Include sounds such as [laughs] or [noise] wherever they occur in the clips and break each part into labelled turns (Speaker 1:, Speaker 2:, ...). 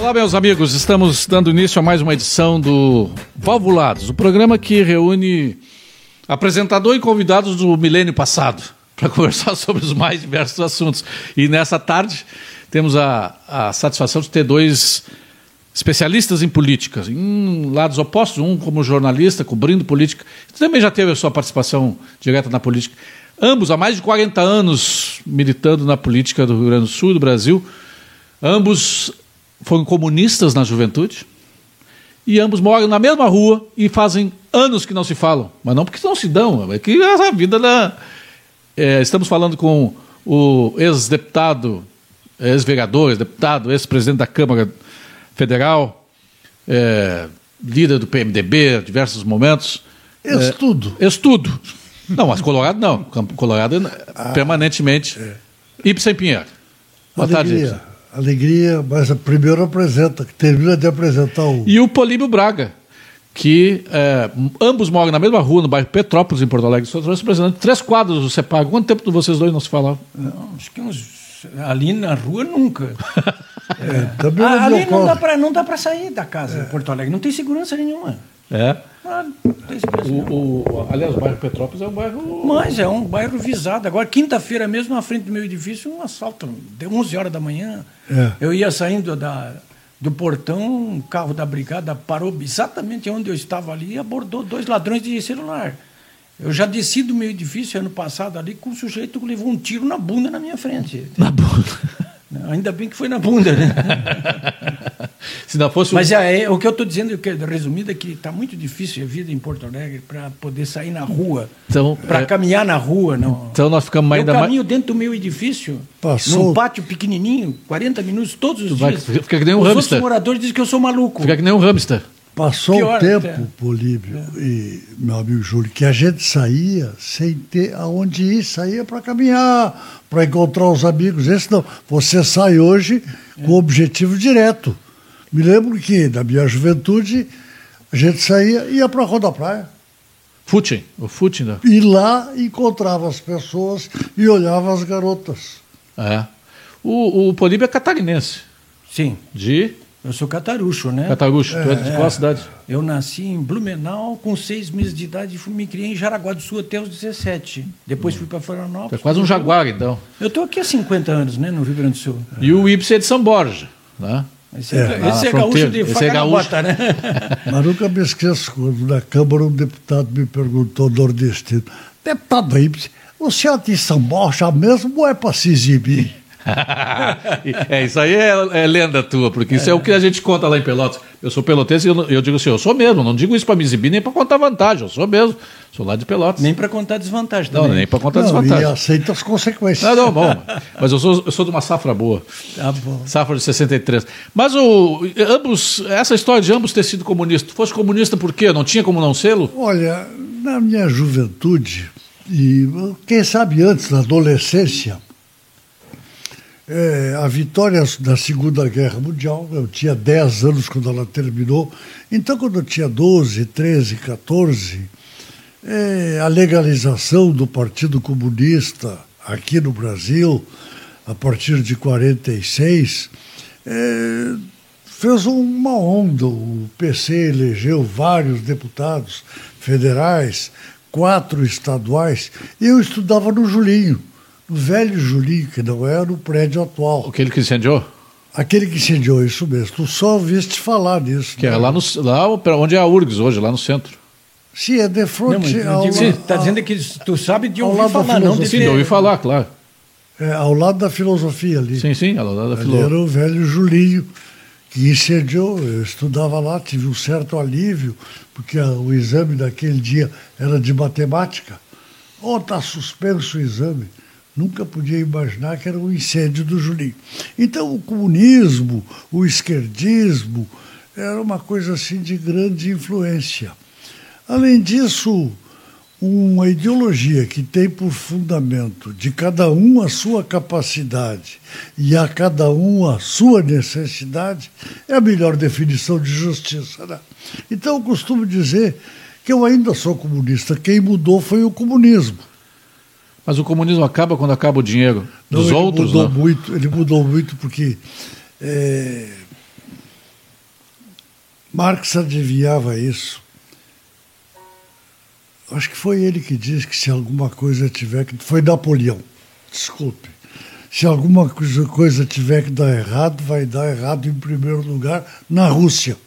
Speaker 1: Olá, meus amigos. Estamos dando início a mais uma edição do Valvulados, o programa que reúne apresentador e convidados do milênio passado [laughs] para conversar sobre os mais diversos assuntos. E nessa tarde temos a, a satisfação de ter dois especialistas em política, em lados opostos, um como jornalista, cobrindo política, também já teve a sua participação direta na política. Ambos há mais de 40 anos militando na política do Rio Grande do Sul, do Brasil. Ambos foram comunistas na juventude. E ambos moram na mesma rua e fazem anos que não se falam. Mas não porque não se dão, é que a vida da. É, estamos falando com o ex-deputado, ex-vereador, ex-deputado, ex-presidente da Câmara Federal, é, líder do PMDB, diversos momentos.
Speaker 2: Estudo.
Speaker 1: É, estudo. Não, mas Colorado não. Colorado ah, permanentemente. É. Ibsen Pinheiro.
Speaker 2: Boa Alegria. tarde, Alegria, mas primeiro apresenta, que termina de apresentar o.
Speaker 1: E o Políbio Braga, que é, ambos moram na mesma rua, no bairro Petrópolis, em Porto Alegre. Só trouxe apresentando três quadros do CEPAG. Quanto tempo vocês dois não se falavam?
Speaker 3: Não, acho que uns. Ali na rua nunca. [laughs]
Speaker 2: é, também
Speaker 3: ah, ali não dá, pra, não dá para sair da casa é. em Porto Alegre, não tem segurança nenhuma.
Speaker 1: É. Ah, o, o, aliás, o bairro Petrópolis é um bairro.
Speaker 3: Mas é um bairro visado. Agora, quinta-feira mesmo, na frente do meu edifício, um assalto. Deu 11 horas da manhã. É. Eu ia saindo da, do portão, um carro da brigada parou exatamente onde eu estava ali e abordou dois ladrões de celular. Eu já desci do meu edifício ano passado ali com o sujeito que levou um tiro na bunda na minha frente.
Speaker 1: Na bunda?
Speaker 3: Ainda bem que foi na bunda, né? [laughs]
Speaker 1: Se não fosse.
Speaker 3: Mas é, é o que eu estou dizendo, que, resumido, é que está muito difícil a vida em Porto Alegre para poder sair na rua, então, para é... caminhar na rua. Não.
Speaker 1: Então nós ficamos ainda
Speaker 3: mais. Eu caminho dentro do meu edifício, Passou. num pátio pequenininho, 40 minutos todos os
Speaker 1: vai,
Speaker 3: dias.
Speaker 1: Fica que nem um os hamster.
Speaker 3: Os moradores dizem que eu sou maluco.
Speaker 1: Fica que nem um hamster.
Speaker 2: Passou Pior, o tempo, até. Políbio é. e meu amigo Júlio, que a gente saía sem ter aonde ir, saía para caminhar, para encontrar os amigos. Esse não. Você sai hoje é. com objetivo direto. Me lembro que, na minha juventude, a gente saía e ia para a Rua da Praia.
Speaker 1: Footing, o footing. Né?
Speaker 2: E lá encontrava as pessoas e olhava as garotas.
Speaker 1: É. O, o Políbio é catarinense.
Speaker 3: Sim.
Speaker 1: De
Speaker 3: eu sou catarucho, né?
Speaker 1: Catarucho, é, tu é de qual é. cidade?
Speaker 3: Eu nasci em Blumenau com seis meses de idade e me criei em Jaraguá do Sul até os 17. Depois hum. fui para Florianópolis.
Speaker 1: É quase um jaguar, então.
Speaker 3: Eu estou aqui há 50 anos, né, no Rio Grande do Sul.
Speaker 1: E o Ibsen é de São Borja, né?
Speaker 3: Esse é, é, esse é gaúcho de esse é gaúcho. Bota, né? [laughs]
Speaker 2: Mas nunca me esqueço quando na Câmara um deputado me perguntou, nordestino, deputado Ibsen, o senhor é de São Borja mesmo ou é para se exibir? [laughs]
Speaker 1: é, isso aí é, é, lenda tua, porque isso é. é. o que a gente conta lá em Pelotas. Eu sou pelotense e eu, eu, digo assim, eu sou mesmo, não digo isso para me exibir nem para contar vantagem, eu sou mesmo, sou lá de Pelotas.
Speaker 3: Nem para contar desvantagem também.
Speaker 1: Não, nem para contar não, desvantagem.
Speaker 2: E aceita as consequências.
Speaker 1: Não, não, bom, mas eu sou, eu sou de uma safra boa.
Speaker 3: Tá bom.
Speaker 1: Safra de 63. Mas o, ambos, essa história de ambos ter sido comunista, tu fosse comunista por quê? Não tinha como não sê-lo?
Speaker 2: Olha, na minha juventude, e quem sabe antes, na adolescência, é, a vitória da Segunda Guerra Mundial, eu tinha 10 anos quando ela terminou, então quando eu tinha 12, 13, 14, é, a legalização do Partido Comunista aqui no Brasil, a partir de 46, é, fez uma onda. O PC elegeu vários deputados federais, quatro estaduais, e eu estudava no Julinho no velho Julinho, que não era o prédio atual.
Speaker 1: Aquele que incendiou?
Speaker 2: Aquele que incendiou, isso mesmo. Tu só ouviste falar nisso.
Speaker 1: Que é né? é lá, no, lá onde é a URGS hoje, lá no centro.
Speaker 2: Sim, é de frente
Speaker 3: não, ao, está dizendo que tu sabe de ouvir falar, não de
Speaker 1: Sim, de ouvir falar, claro.
Speaker 2: É, ao lado da filosofia ali.
Speaker 1: Sim, sim, ao lado da filosofia.
Speaker 2: Era o velho Julinho que incendiou. Eu estudava lá, tive um certo alívio, porque o exame daquele dia era de matemática. Oh, está suspenso o exame nunca podia imaginar que era um incêndio do Julinho. Então, o comunismo, o esquerdismo, era uma coisa assim de grande influência. Além disso, uma ideologia que tem por fundamento de cada um a sua capacidade e a cada um a sua necessidade é a melhor definição de justiça. Né? Então, eu costumo dizer que eu ainda sou comunista. Quem mudou foi o comunismo.
Speaker 1: Mas o comunismo acaba quando acaba o dinheiro dos
Speaker 2: não,
Speaker 1: outros?
Speaker 2: Mudou não? muito, ele mudou muito porque é, Marx adivinhava isso. Acho que foi ele que disse que se alguma coisa tiver que. Foi Napoleão, desculpe. Se alguma coisa tiver que dar errado, vai dar errado em primeiro lugar na Rússia.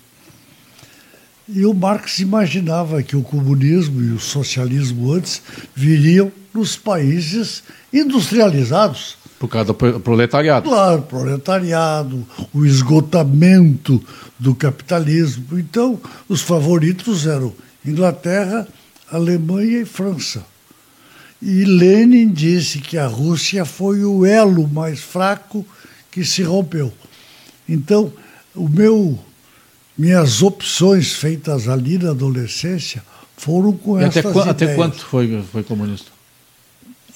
Speaker 2: E o Marx imaginava que o comunismo e o socialismo antes viriam nos países industrializados.
Speaker 1: Por causa do proletariado.
Speaker 2: Claro, proletariado, o esgotamento do capitalismo. Então, os favoritos eram Inglaterra, Alemanha e França. E Lenin disse que a Rússia foi o elo mais fraco que se rompeu. Então, o meu, minhas opções feitas ali na adolescência foram com e essas
Speaker 1: até,
Speaker 2: ideias.
Speaker 1: Até quanto foi, foi comunista?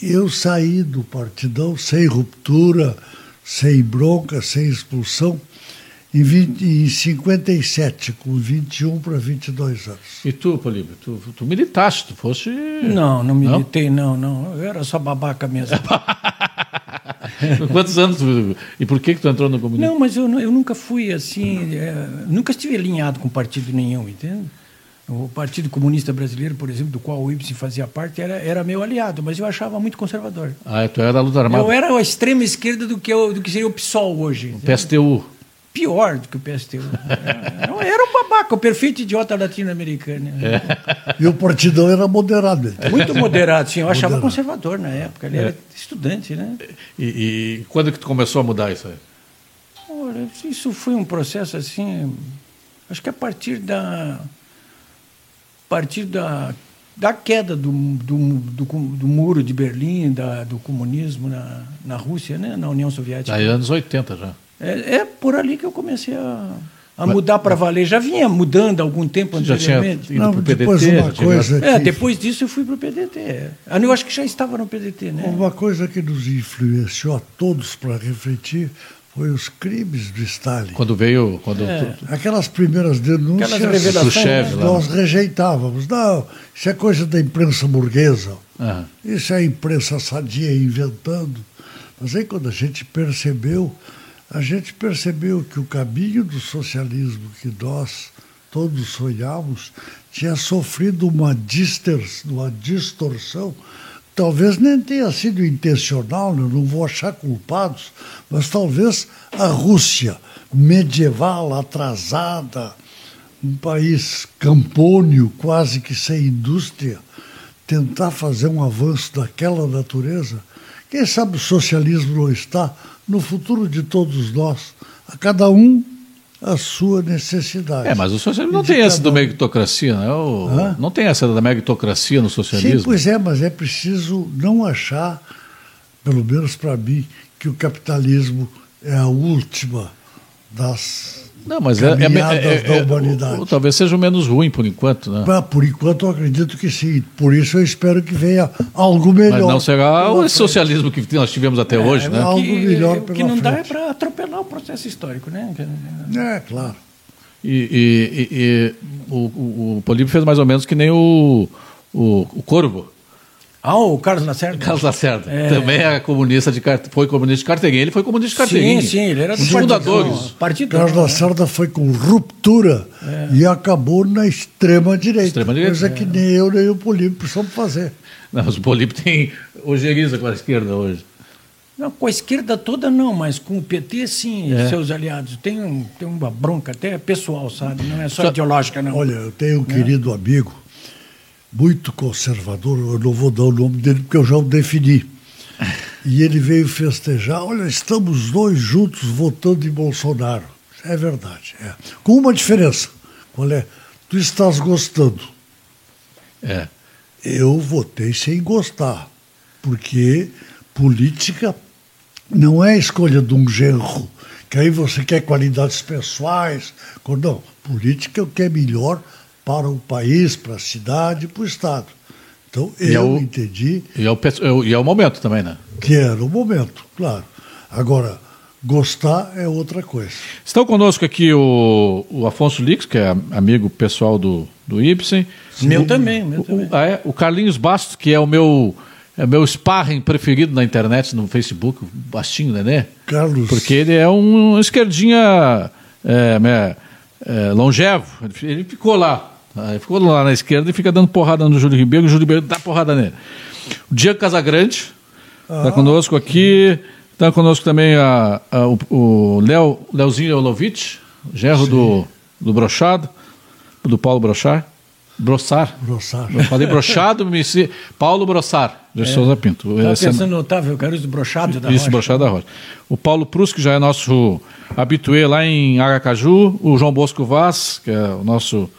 Speaker 2: Eu saí do partidão sem ruptura, sem bronca, sem expulsão, em, 20, em 57, com 21 para 22 anos.
Speaker 1: E tu, Políbio, tu, tu militaste, tu foste...
Speaker 3: Não, não militei, não, não. Eu era só babaca mesmo. [laughs]
Speaker 1: Quantos anos tu, E por que, que tu entrou no comunismo?
Speaker 3: Não, mas eu, eu nunca fui assim... É, nunca estive alinhado com partido nenhum, entende? O Partido Comunista Brasileiro, por exemplo, do qual o Ibsen fazia parte, era, era meu aliado, mas eu achava muito conservador.
Speaker 1: Ah, tu era da luta armada?
Speaker 3: Eu era a extrema esquerda do que, eu, do que seria o PSOL hoje.
Speaker 1: O PSTU?
Speaker 3: Pior do que o PSTU. Eu era um babaca, o perfeito idiota latino-americano.
Speaker 2: É. [laughs] E o partidão era moderado.
Speaker 3: Muito moderado, sim. Eu achava moderado. conservador na época. Ele é. era estudante, né?
Speaker 1: E, e, quando que tu começou a mudar isso aí?
Speaker 3: Olha, isso foi um processo assim... Acho que a partir da partir da, da queda do, do, do, do muro de Berlim, da, do comunismo na, na Rússia, né, na União Soviética.
Speaker 1: Aí anos 80 já.
Speaker 3: É, é por ali que eu comecei a, a mudar para valer. Já vinha mudando há algum tempo anteriormente.
Speaker 1: Já tinha ido para o PDT? Depois uma
Speaker 3: coisa que... É, depois disso eu fui para o PDT. Eu acho que já estava no PDT, né?
Speaker 2: Uma coisa que nos influenciou a todos para refletir foi os crimes do Stalin.
Speaker 1: Quando veio. Quando
Speaker 2: é. Aquelas primeiras denúncias
Speaker 3: Aquelas revelações,
Speaker 2: nós rejeitávamos. Não, isso é coisa da imprensa burguesa. Uhum. Isso é a imprensa sadia inventando. Mas aí quando a gente percebeu, a gente percebeu que o caminho do socialismo que nós todos sonhávamos tinha sofrido uma, uma distorção talvez nem tenha sido intencional, eu não vou achar culpados, mas talvez a Rússia medieval, atrasada, um país campônio, quase que sem indústria, tentar fazer um avanço daquela natureza, quem sabe o socialismo não está no futuro de todos nós, a cada um a sua necessidade.
Speaker 1: É, mas o socialismo não tem essa da meritocracia, né? O, não tem essa da meritocracia no socialismo.
Speaker 2: Sim, pois é, mas é preciso não achar, pelo menos para mim, que o capitalismo é a última das
Speaker 1: não, mas é, é, é, da é, humanidade. Ou, talvez seja o menos ruim por enquanto, né?
Speaker 2: Ah, por enquanto eu acredito que sim. Por isso eu espero que venha algo melhor. Mas
Speaker 1: não será o socialismo que nós tivemos até hoje, né?
Speaker 2: Algo
Speaker 3: que,
Speaker 2: melhor
Speaker 3: pela que não frente. dá é para atropelar o processo histórico, né?
Speaker 2: É, claro.
Speaker 1: E, e, e o, o, o fez mais ou menos que nem o, o, o Corvo.
Speaker 3: Ah, o Carlos Lacerda.
Speaker 1: Carlos Lacerda. É. Também é comunista de foi comunista de Carteguinha. Ele foi comunista de Carteguinha.
Speaker 3: Sim, sim, ele era
Speaker 1: dos fundadores.
Speaker 2: Partido, Carlos né? Lacerda foi com ruptura é. e acabou na extrema direita. Extrema direita. Coisa é. que nem eu nem o Polípio precisamos fazer.
Speaker 1: Não, mas o Polípio tem ojeriza com a esquerda hoje.
Speaker 3: Não, com a esquerda toda não, mas com o PT sim, é. seus aliados. Tem, um, tem uma bronca até pessoal, sabe? Não é só, só ideológica, não.
Speaker 2: Olha, eu tenho um querido amigo muito conservador, eu não vou dar o nome dele porque eu já o defini. E ele veio festejar, olha, estamos dois juntos votando em Bolsonaro. É verdade. É. Com uma diferença. Qual é? Tu estás gostando.
Speaker 1: É.
Speaker 2: Eu votei sem gostar, porque política não é escolha de um genro, que aí você quer qualidades pessoais. Não, política é o que é melhor para o país, para a cidade, para o Estado. Então, e eu é o, entendi.
Speaker 1: E é, o, e é o momento também, né?
Speaker 2: Que era o momento, claro. Agora, gostar é outra coisa.
Speaker 1: Estão conosco aqui o, o Afonso Lix, que é amigo pessoal do, do Ibsen.
Speaker 3: Meu o, também, meu
Speaker 1: o,
Speaker 3: também.
Speaker 1: Ah, é, o Carlinhos Bastos, que é o meu. É meu sparring preferido na internet, no Facebook, o Bastinho Nenê.
Speaker 2: Carlos.
Speaker 1: Porque ele é um esquerdinha. É, é, longevo, ele ficou lá. Ele ficou lá na esquerda e fica dando porrada no Júlio Ribeiro, o Júlio Ribeiro dá porrada nele. O Diego Casagrande está ah. conosco aqui. Está conosco também a, a, o, o Léo, Leozinho Olovic, gerro do, do Brochado, do Paulo Brochar. Brossar.
Speaker 2: Brossar.
Speaker 1: Eu falei brochado, me se... Paulo Brossar, de é. Souza Pinto.
Speaker 3: Estava é, pensando no Otávio Caruso Brochado da
Speaker 1: Isso, Rocha. Brochado da Rocha. O Paulo Prus, que já é nosso habituê lá em Aracaju. O João Bosco Vaz, que é o nosso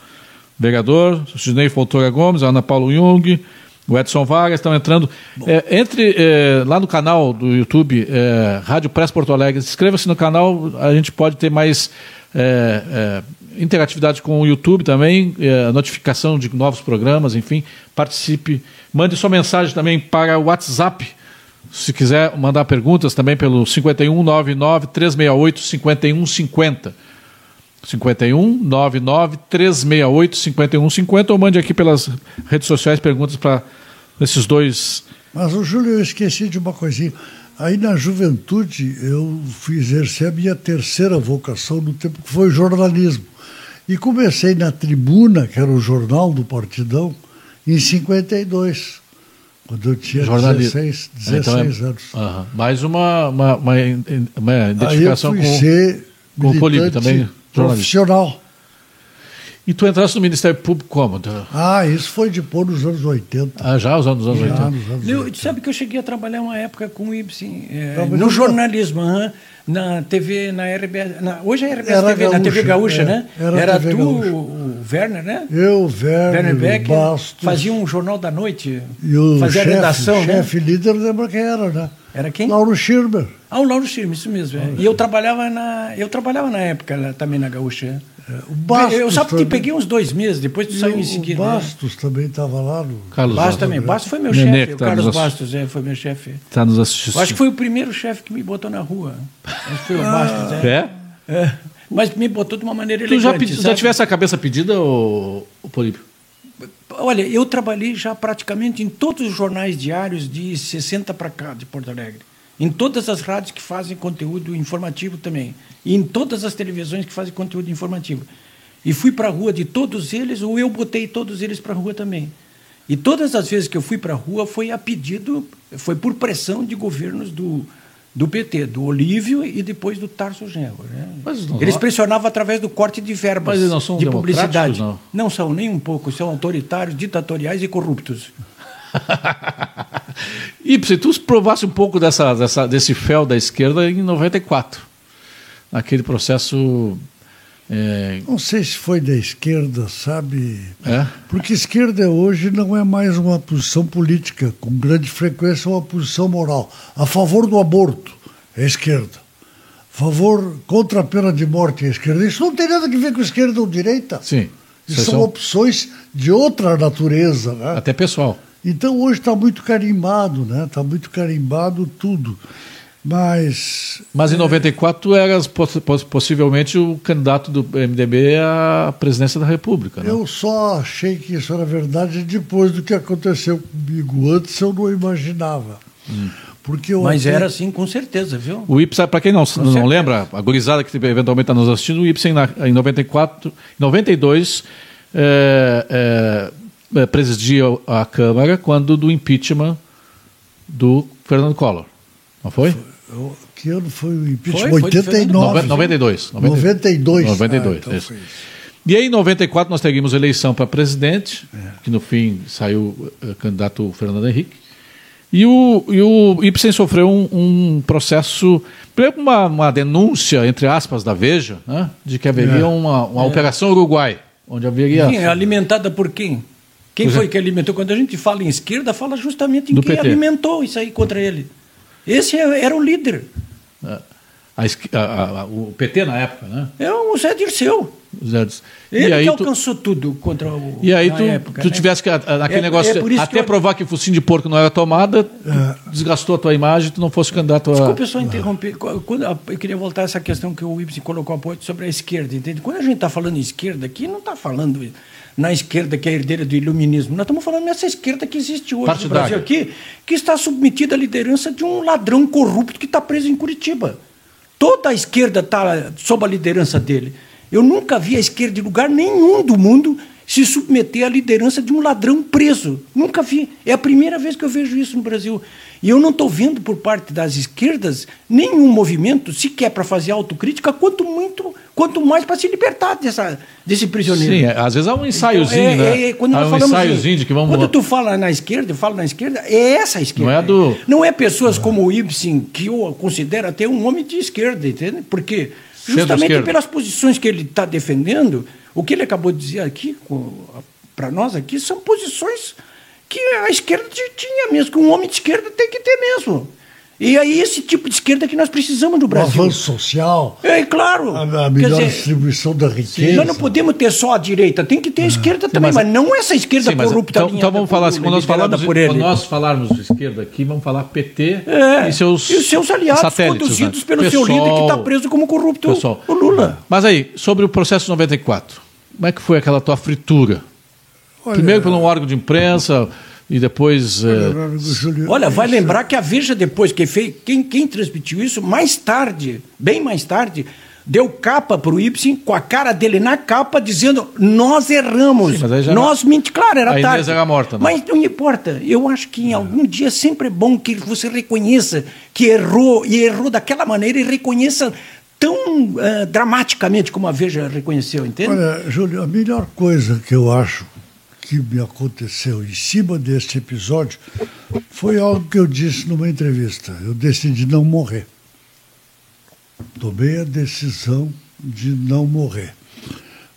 Speaker 1: vereador. O Sidney Fontoura Gomes, a Ana Paulo Jung. O Edson Vargas estão entrando. É, entre é, lá no canal do YouTube, é, Rádio Press Porto Alegre. Inscreva-se no canal, a gente pode ter mais é, é, interatividade com o YouTube também, é, notificação de novos programas, enfim. Participe. Mande sua mensagem também para o WhatsApp. Se quiser mandar perguntas também pelo 5199 368 5150. 51 99 368 5150 ou mande aqui pelas redes sociais perguntas para esses dois.
Speaker 2: Mas o Júlio, eu esqueci de uma coisinha. Aí na juventude eu fui exercer a minha terceira vocação no tempo que foi jornalismo. E comecei na Tribuna, que era o jornal do Partidão, em 52, quando eu tinha Jornalismo. 16, 16 então é, anos. Uh
Speaker 1: -huh. Mais uma, uma, uma, identificação
Speaker 2: eu fui com, com o Polipe também. Profissional.
Speaker 1: E tu entraste no Ministério Público como?
Speaker 2: Ah, isso foi depois dos anos 80.
Speaker 1: Ah, já os anos, anos 80. Nos
Speaker 3: anos eu, sabe que eu cheguei a trabalhar uma época com o Ibsen, é, no jornalismo, na TV, na RBS. Na, hoje é RBS era TV, Gaúcha, na TV Gaúcha, é, né? Era, era tu, Gaúcha. o Werner, né?
Speaker 2: Eu, Werner, Werner Beck,
Speaker 3: Bastos. Fazia um jornal da noite.
Speaker 2: E o fazia chefe, redação, né? chefe líder, lembra quem era, né?
Speaker 3: Era quem?
Speaker 2: Lauro Schirmer.
Speaker 3: Ah, o Lauro Schirmer, isso mesmo. É. E eu trabalhava na, eu trabalhava na época também na Gaúcha. É, o Bastos eu só te peguei uns dois meses, depois tu saiu em seguida.
Speaker 2: O né? Bastos né? também estava lá no.
Speaker 3: Carlos Bastos também. Bastos foi meu chefe. O tá Carlos Bastos é, foi meu chefe.
Speaker 1: Está nos assistindo.
Speaker 3: Acho que foi o primeiro chefe que me botou na rua. Acho que foi o ah. Bastos. É? é? Mas me botou de uma maneira tu
Speaker 1: elegante. Tu já, já tivesse a cabeça pedida, o, o Polípio?
Speaker 3: Olha, eu trabalhei já praticamente em todos os jornais diários de 60 para cá, de Porto Alegre. Em todas as rádios que fazem conteúdo informativo também. E em todas as televisões que fazem conteúdo informativo. E fui para a rua de todos eles, ou eu botei todos eles para a rua também. E todas as vezes que eu fui para a rua foi a pedido, foi por pressão de governos do, do PT, do Olívio e depois do Tarso Genro. Né? Eles pressionavam através do corte de verbas de publicidade.
Speaker 1: Não?
Speaker 3: não são nem um pouco, são autoritários, ditatoriais e corruptos. [laughs]
Speaker 1: e se tu provasse um pouco dessa, dessa, desse fel da esquerda em 94, naquele processo
Speaker 2: é... Não sei se foi da esquerda, sabe? É? Porque esquerda hoje não é mais uma posição política, com grande frequência é uma posição moral. A favor do aborto é esquerda. A favor contra a pena de morte é esquerda. Isso não tem nada a ver com esquerda ou direita.
Speaker 1: Sim.
Speaker 2: Isso são, são opções de outra natureza, né?
Speaker 1: Até pessoal.
Speaker 2: Então hoje está muito carimbado, né? Está muito carimbado tudo. Mas.
Speaker 1: Mas em 94 tu eras possivelmente o candidato do MDB à presidência da República. Né?
Speaker 2: Eu só achei que isso era verdade depois do que aconteceu comigo. Antes eu não imaginava. Hum. Porque
Speaker 3: Mas até... era assim, com certeza, viu?
Speaker 1: O Ibsen, para quem não, não lembra, a gurizada que eventualmente está nos assistindo, o Ibsen em 94, 92 é, é, presidia a Câmara quando do impeachment do Fernando Collor. Não foi? foi
Speaker 2: que ano foi o impeachment? Foi, 89.
Speaker 1: Foi 92.
Speaker 2: 92.
Speaker 1: 92, ah, então isso. E aí, em 94, nós teríamos eleição para presidente, é. que no fim saiu o candidato Fernando Henrique. E o, e o Ibsen sofreu um, um processo, uma, uma denúncia, entre aspas, da Veja, né, de que haveria é. uma, uma é. operação Uruguai, onde haveria.
Speaker 3: Sim, alimentada por quem? Quem foi que alimentou? Quando a gente fala em esquerda, fala justamente em quem PT. alimentou isso aí contra ele. Esse é, era o líder.
Speaker 1: A, a, a, o PT na época, né?
Speaker 3: É o Zé Dirceu. Zé Ele que alcançou tu, tudo contra o.
Speaker 1: E aí tu, época, tu né? tivesse que. Naquele é, negócio. É até eu... provar que o focinho de porco não era tomada, é. desgastou a tua imagem tu não fosse candidato a.
Speaker 3: Desculpa só interromper. Quando, eu queria voltar a essa questão que o Ibsen colocou a ponto sobre a esquerda, entende? Quando a gente está falando em esquerda aqui, não está falando na esquerda que é herdeira do iluminismo. Nós estamos falando nessa esquerda que existe hoje Partidário. no Brasil aqui, que está submetida à liderança de um ladrão corrupto que está preso em Curitiba. Toda a esquerda está sob a liderança dele. Eu nunca vi a esquerda em lugar nenhum do mundo se submeter à liderança de um ladrão preso. Nunca vi. É a primeira vez que eu vejo isso no Brasil. E eu não estou vendo por parte das esquerdas nenhum movimento sequer para fazer autocrítica, quanto muito, quanto mais para se libertar dessa, desse prisioneiro. Sim,
Speaker 1: às vezes há um ensaiozinho, então, é, né? É, quando há um ensaiozinho de, que vamos...
Speaker 3: Quando tu fala na esquerda, eu falo na esquerda, é essa esquerda.
Speaker 1: Não é do...
Speaker 3: Não é pessoas como o Ibsen, que eu considero até um homem de esquerda, entende? Porque justamente pelas posições que ele está defendendo, o que ele acabou de dizer aqui, para nós aqui, são posições que a esquerda tinha mesmo, que um homem de esquerda tem que ter mesmo. E aí esse tipo de esquerda que nós precisamos no Brasil.
Speaker 2: O avanço social.
Speaker 3: É, claro.
Speaker 2: A, a melhor dizer, distribuição da riqueza.
Speaker 3: Nós não podemos ter só a direita, tem que ter a esquerda sim, também, mas, mas, não essa esquerda sim, corrupta.
Speaker 1: Então, então vamos falar assim, quando nós, falamos, por ele. quando nós falarmos de esquerda aqui, vamos falar PT
Speaker 3: é, e, seus e os seus aliados conduzidos né? pelo pessoal, seu líder que está preso como corrupto, pessoal. o Lula.
Speaker 1: Mas aí, sobre o processo 94, como é que foi aquela tua fritura? Olha, Primeiro pelo um órgão de imprensa e depois.
Speaker 3: Olha, é... olha, vai lembrar que a Veja, depois, que fez, quem, quem transmitiu isso, mais tarde, bem mais tarde, deu capa para o Ibsen com a cara dele na capa, dizendo: Nós erramos. Sim, nós mente. Claro, era
Speaker 1: a
Speaker 3: tarde.
Speaker 1: Inês era morta,
Speaker 3: não. Mas não importa. Eu acho que em algum dia sempre é bom que você reconheça que errou e errou daquela maneira e reconheça tão uh, dramaticamente como a Veja reconheceu, entende?
Speaker 2: Olha, Júlio, a melhor coisa que eu acho que me aconteceu em cima deste episódio foi algo que eu disse numa entrevista. Eu decidi não morrer. Tomei a decisão de não morrer.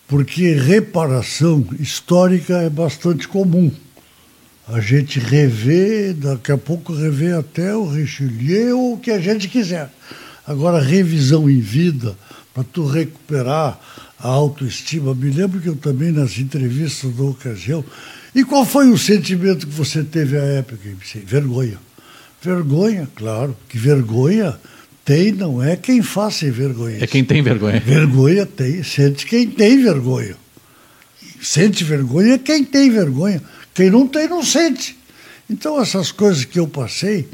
Speaker 2: Porque reparação histórica é bastante comum. A gente revê, daqui a pouco revê até o Richelieu ou o que a gente quiser. Agora, revisão em vida, para tu recuperar a autoestima. Me lembro que eu também, nas entrevistas da ocasião. E qual foi o sentimento que você teve à época? Vergonha. Vergonha, claro, que vergonha tem, não é quem faz sem vergonha.
Speaker 1: É quem tem vergonha.
Speaker 2: Vergonha tem, sente quem tem vergonha. Sente vergonha quem tem vergonha. Quem não tem, não sente. Então, essas coisas que eu passei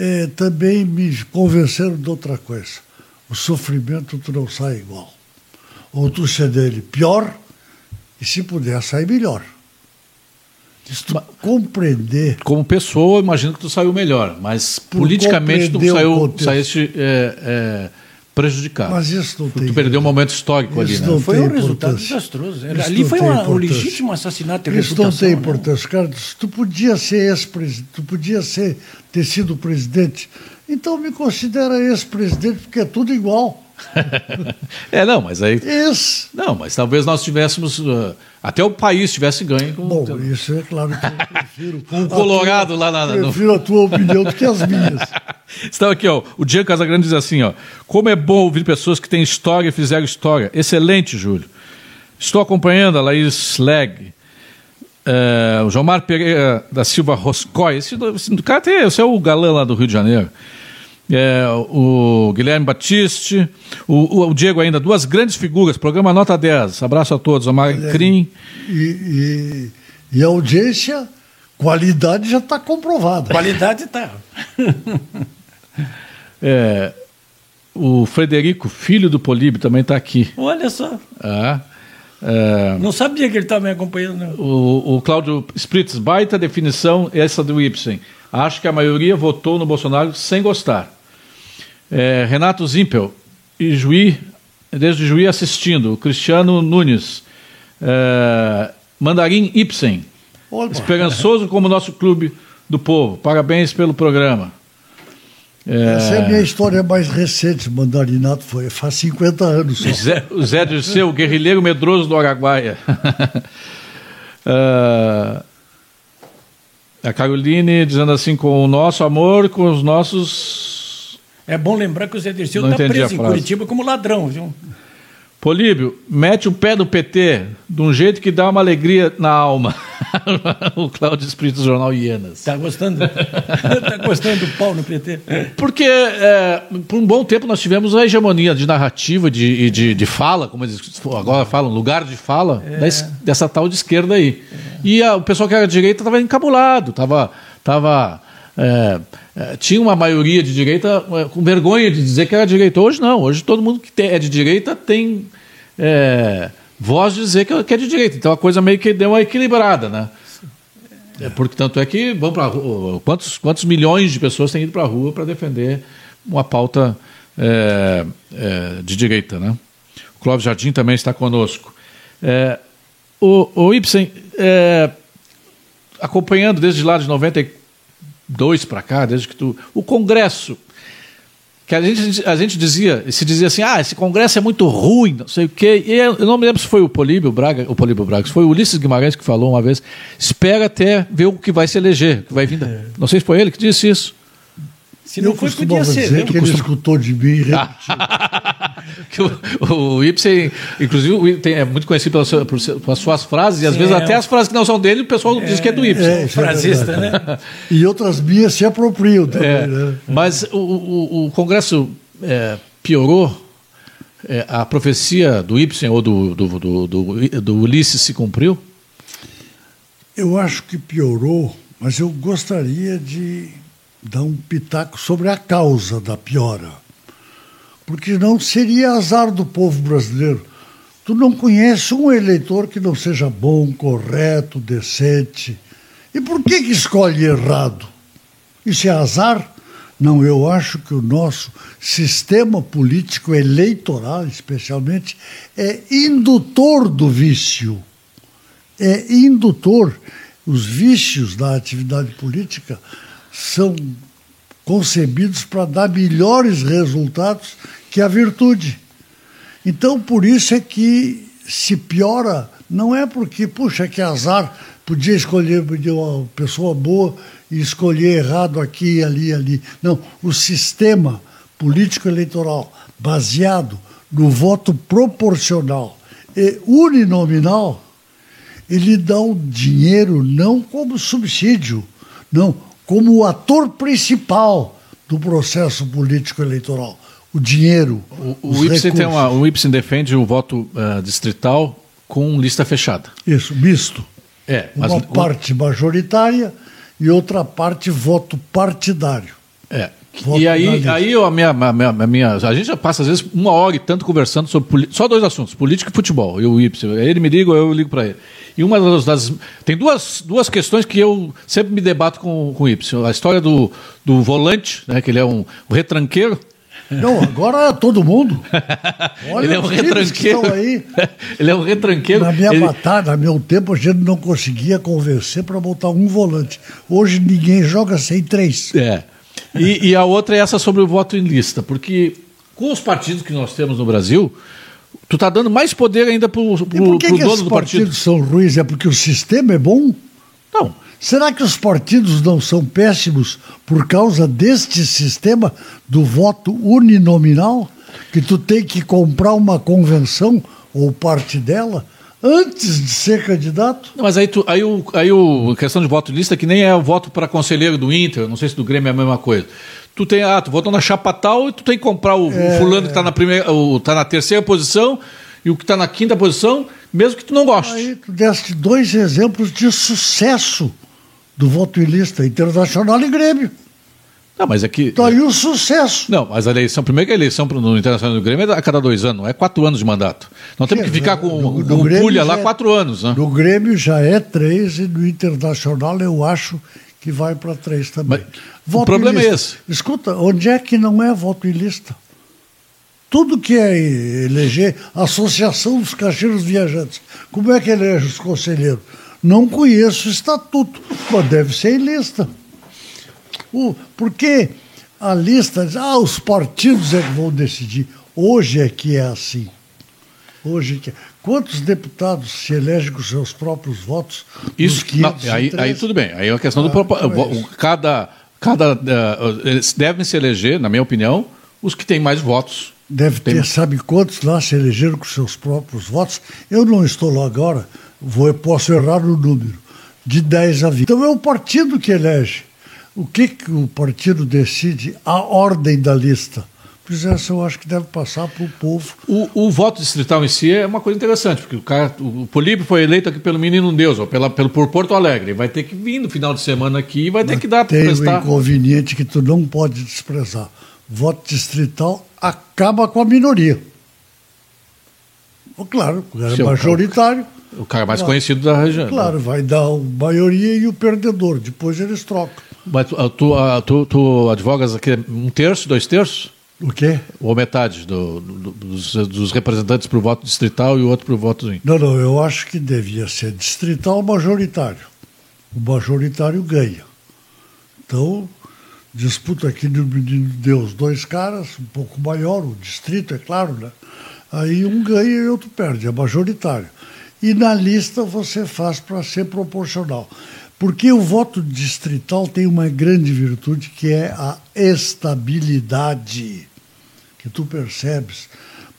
Speaker 2: eh, também me convenceram de outra coisa. O sofrimento tu não sai igual ou tu ser dele pior, e se puder sair melhor. Se tu compreender.
Speaker 1: Como pessoa, imagino que tu saiu melhor, mas politicamente tu saiu, saíste é, é, prejudicado.
Speaker 2: Mas isso não
Speaker 1: tem. Tu perdeu um momento histórico ali, né?
Speaker 3: Foi um resultado desastroso. Isso ali foi uma, um legítimo assassinato
Speaker 2: de Isso não tem né? importância. Né? Cara, tu podia ser ex-presidente, tu podia ser, ter sido presidente, então me considera ex-presidente, porque é tudo igual. [laughs]
Speaker 1: é, não, mas aí.
Speaker 2: Isso.
Speaker 1: Não, mas talvez nós tivéssemos. Uh, até o país tivesse ganho. Com...
Speaker 2: Bom, isso é claro que eu [laughs] prefiro.
Speaker 1: o Colorado
Speaker 2: tua,
Speaker 1: lá na.
Speaker 2: Prefiro no... a tua opinião do que as minhas. [laughs]
Speaker 1: Estão aqui, ó. O Diego Casagrande diz assim, ó. Como é bom ouvir pessoas que têm história e fizeram história. Excelente, Júlio. Estou acompanhando a Laís Leg. Uh, o João Mar Pereira da Silva Roscoe. Esse, esse cara tem, esse é o galã lá do Rio de Janeiro é, o Guilherme Batiste, o, o, Diego ainda, duas grandes figuras, programa Nota 10. Abraço a todos, a Crim.
Speaker 2: E, e, e, a audiência, qualidade já está comprovada.
Speaker 3: Qualidade está. [laughs]
Speaker 1: é, o Frederico, filho do Políbio, também está aqui.
Speaker 3: Olha só.
Speaker 1: É, é,
Speaker 3: não sabia que ele estava me acompanhando.
Speaker 1: O, o Cláudio Spritz, baita definição essa do Ibsen. Acho que a maioria votou no Bolsonaro sem gostar. É, Renato Zimpel, e Juí, desde Juí assistindo. Cristiano Nunes. É, Mandarim Ibsen. Olha. Esperançoso como nosso clube do povo. Parabéns pelo programa.
Speaker 2: É... Essa é a minha história mais recente, mandarinato, foi faz 50 anos. Só.
Speaker 1: Zé, o Zé Dirceu, guerrilheiro medroso do Araguaia. uh, [laughs] a Caroline dizendo assim, com o nosso amor, com os nossos
Speaker 3: é bom lembrar que o Zé Dirceu está preso em Curitiba como ladrão, viu?
Speaker 1: Políbio, mete o pé do PT de um jeito que dá uma alegria na alma. [laughs] o Cláudio Espírito do Jornal Hienas.
Speaker 3: Está gostando? Está [laughs] gostando do pau no PT?
Speaker 1: Porque é, por um bom tempo nós tivemos a hegemonia de narrativa e de, de, de, fala, como eles agora falam, lugar de fala, é. dessa, dessa tal de esquerda aí. É. E a, o pessoal que era direita estava encabulado, estava. Tava, é, é, tinha uma maioria de direita é, com vergonha de dizer que era direita. Hoje não, hoje todo mundo que é de direita tem é, voz dizer que, que é de direita. Então a coisa meio que deu uma equilibrada, né? É, porque tanto é que vão para quantos quantos milhões de pessoas têm ido para a rua para defender uma pauta é, é, de direita, né? O Clóvis Jardim também está conosco. É, o, o Ibsen, é, acompanhando desde lá de 92 para cá, desde que tu. O Congresso, que a gente, a gente dizia, se dizia assim, ah, esse Congresso é muito ruim, não sei o quê. E eu não me lembro se foi o Políbio Braga, o Políbio Braga, se foi o Ulisses Guimarães que falou uma vez, espera até ver o que vai se eleger, que vai vir. Da... É. Não sei se foi ele que disse isso.
Speaker 2: Se não eu foi, podia ser. Dizer que ele escutou de mim e repetiu. [laughs]
Speaker 1: o, o Ibsen, inclusive, tem, é muito conhecido pelas, pelas suas frases, e às Sim, vezes é, até as frases que não são dele, o pessoal é, diz que é do Ibsen. É,
Speaker 3: é frasista, né? [laughs]
Speaker 2: E outras minhas se apropriam também. É, né?
Speaker 1: Mas o, o, o Congresso é, piorou, a profecia do Ibsen ou do, do, do, do, do Ulisses se cumpriu?
Speaker 2: Eu acho que piorou, mas eu gostaria de dar um pitaco sobre a causa da piora. Porque não seria azar do povo brasileiro. Tu não conhece um eleitor que não seja bom, correto, decente. E por que, que escolhe errado? Isso é azar? Não, eu acho que o nosso sistema político eleitoral, especialmente, é indutor do vício. É indutor. Os vícios da atividade política são concebidos para dar melhores resultados que a virtude. Então, por isso é que se piora, não é porque, puxa, que azar, podia escolher uma pessoa boa e escolher errado aqui, ali, ali. Não, o sistema político-eleitoral baseado no voto proporcional e uninominal, ele dá o dinheiro não como subsídio, não, como o ator principal do processo político eleitoral. O dinheiro.
Speaker 1: O, o, Ipsen, tem uma, o Ipsen defende o voto uh, distrital com lista fechada.
Speaker 2: Isso, misto.
Speaker 1: É,
Speaker 2: mas, uma parte majoritária e outra parte voto partidário.
Speaker 1: É. Voto e aí, aí a, minha, a, minha, a, minha, a gente já passa, às vezes, uma hora e tanto conversando sobre só dois assuntos, política e futebol. Eu, o Ipsen. Ele me liga, eu ligo para ele. E uma das, das, Tem duas, duas questões que eu sempre me debato com, com o Y. A história do, do volante, né, que ele é um retranqueiro.
Speaker 2: Não, agora é todo mundo. [laughs]
Speaker 1: Olha ele é um retranqueiro. [laughs] ele é um retranqueiro.
Speaker 2: Na minha
Speaker 1: ele...
Speaker 2: batalha, no meu tempo, a gente não conseguia convencer para botar um volante. Hoje ninguém joga sem três.
Speaker 1: É. E, e a outra é essa sobre o voto em lista, porque com os partidos que nós temos no Brasil, Tu está dando mais poder ainda para o dono do partido. Por que os
Speaker 2: partidos são ruins? É porque o sistema é bom?
Speaker 1: Não.
Speaker 2: Será que os partidos não são péssimos por causa deste sistema do voto uninominal? Que tu tem que comprar uma convenção ou parte dela antes de ser candidato?
Speaker 1: Mas aí, tu, aí, o, aí o questão de voto de lista que nem é o voto para conselheiro do Inter, não sei se do Grêmio é a mesma coisa tu tem, ah, tu votou na chapa tal e tu tem que comprar o, é... o fulano que está na primeira, o, tá na terceira posição e o que está na quinta posição, mesmo que tu não goste.
Speaker 2: Aí tu deste dois exemplos de sucesso do voto lista, Internacional e Grêmio.
Speaker 1: Não, mas é que.
Speaker 2: Então aí o sucesso.
Speaker 1: Não, mas a eleição, primeiro que a eleição no Internacional do Grêmio é a cada dois anos, é quatro anos de mandato. Não temos que ficar com, no pulha lá é, quatro anos. Né?
Speaker 2: No Grêmio já é três e no Internacional eu acho que vai para três também.
Speaker 1: o problema é esse.
Speaker 2: Escuta, onde é que não é voto lista? Tudo que é eleger Associação dos Caixeiros Viajantes. Como é que elege os conselheiros? Não conheço o estatuto, mas deve ser em lista. O, porque a lista diz, ah, os partidos é que vão decidir. Hoje é que é assim. Hoje que é. Quantos deputados se elegem com seus próprios votos?
Speaker 1: Isso, não, aí, aí, tudo bem. Aí é a questão ah, do então é cada cada uh, eles devem se eleger, na minha opinião, os que têm mais votos.
Speaker 2: Deve ter, sabe quantos lá se elegeram com seus próprios votos? Eu não estou lá agora, vou, posso errar no número, de 10 a 20. Então é o partido que elege. O que, que o partido decide? A ordem da lista. Pois essa eu acho que deve passar para o povo.
Speaker 1: O, voto distrital em si é uma coisa interessante, porque o, cara, o Políbio foi eleito aqui pelo Menino Deus, ou pela, pelo, por Porto Alegre. Vai ter que vir no final de semana aqui e vai Mas ter que dar
Speaker 2: para prestar. Tem um inconveniente que tu não pode desprezar. Voto distrital acaba com a minoria. Claro, é majoritário.
Speaker 1: O cara mais conhecido da região.
Speaker 2: Claro, vai dar a maioria e o perdedor. Depois eles trocam.
Speaker 1: Mas tu, tu, tu, tu advogas aqui um terço, dois terços?
Speaker 2: O quê?
Speaker 1: Ou metade do, do, dos, dos, representantes para o voto distrital e o outro para o voto.
Speaker 2: Não, não, eu acho que devia ser distrital majoritário. O majoritário ganha. Então, disputa aqui no Menino Deus dois caras, um pouco maior, o distrito, é claro, né? Aí um ganha e outro perde, é majoritário. E na lista você faz para ser proporcional. Porque o voto distrital tem uma grande virtude que é a estabilidade que tu percebes,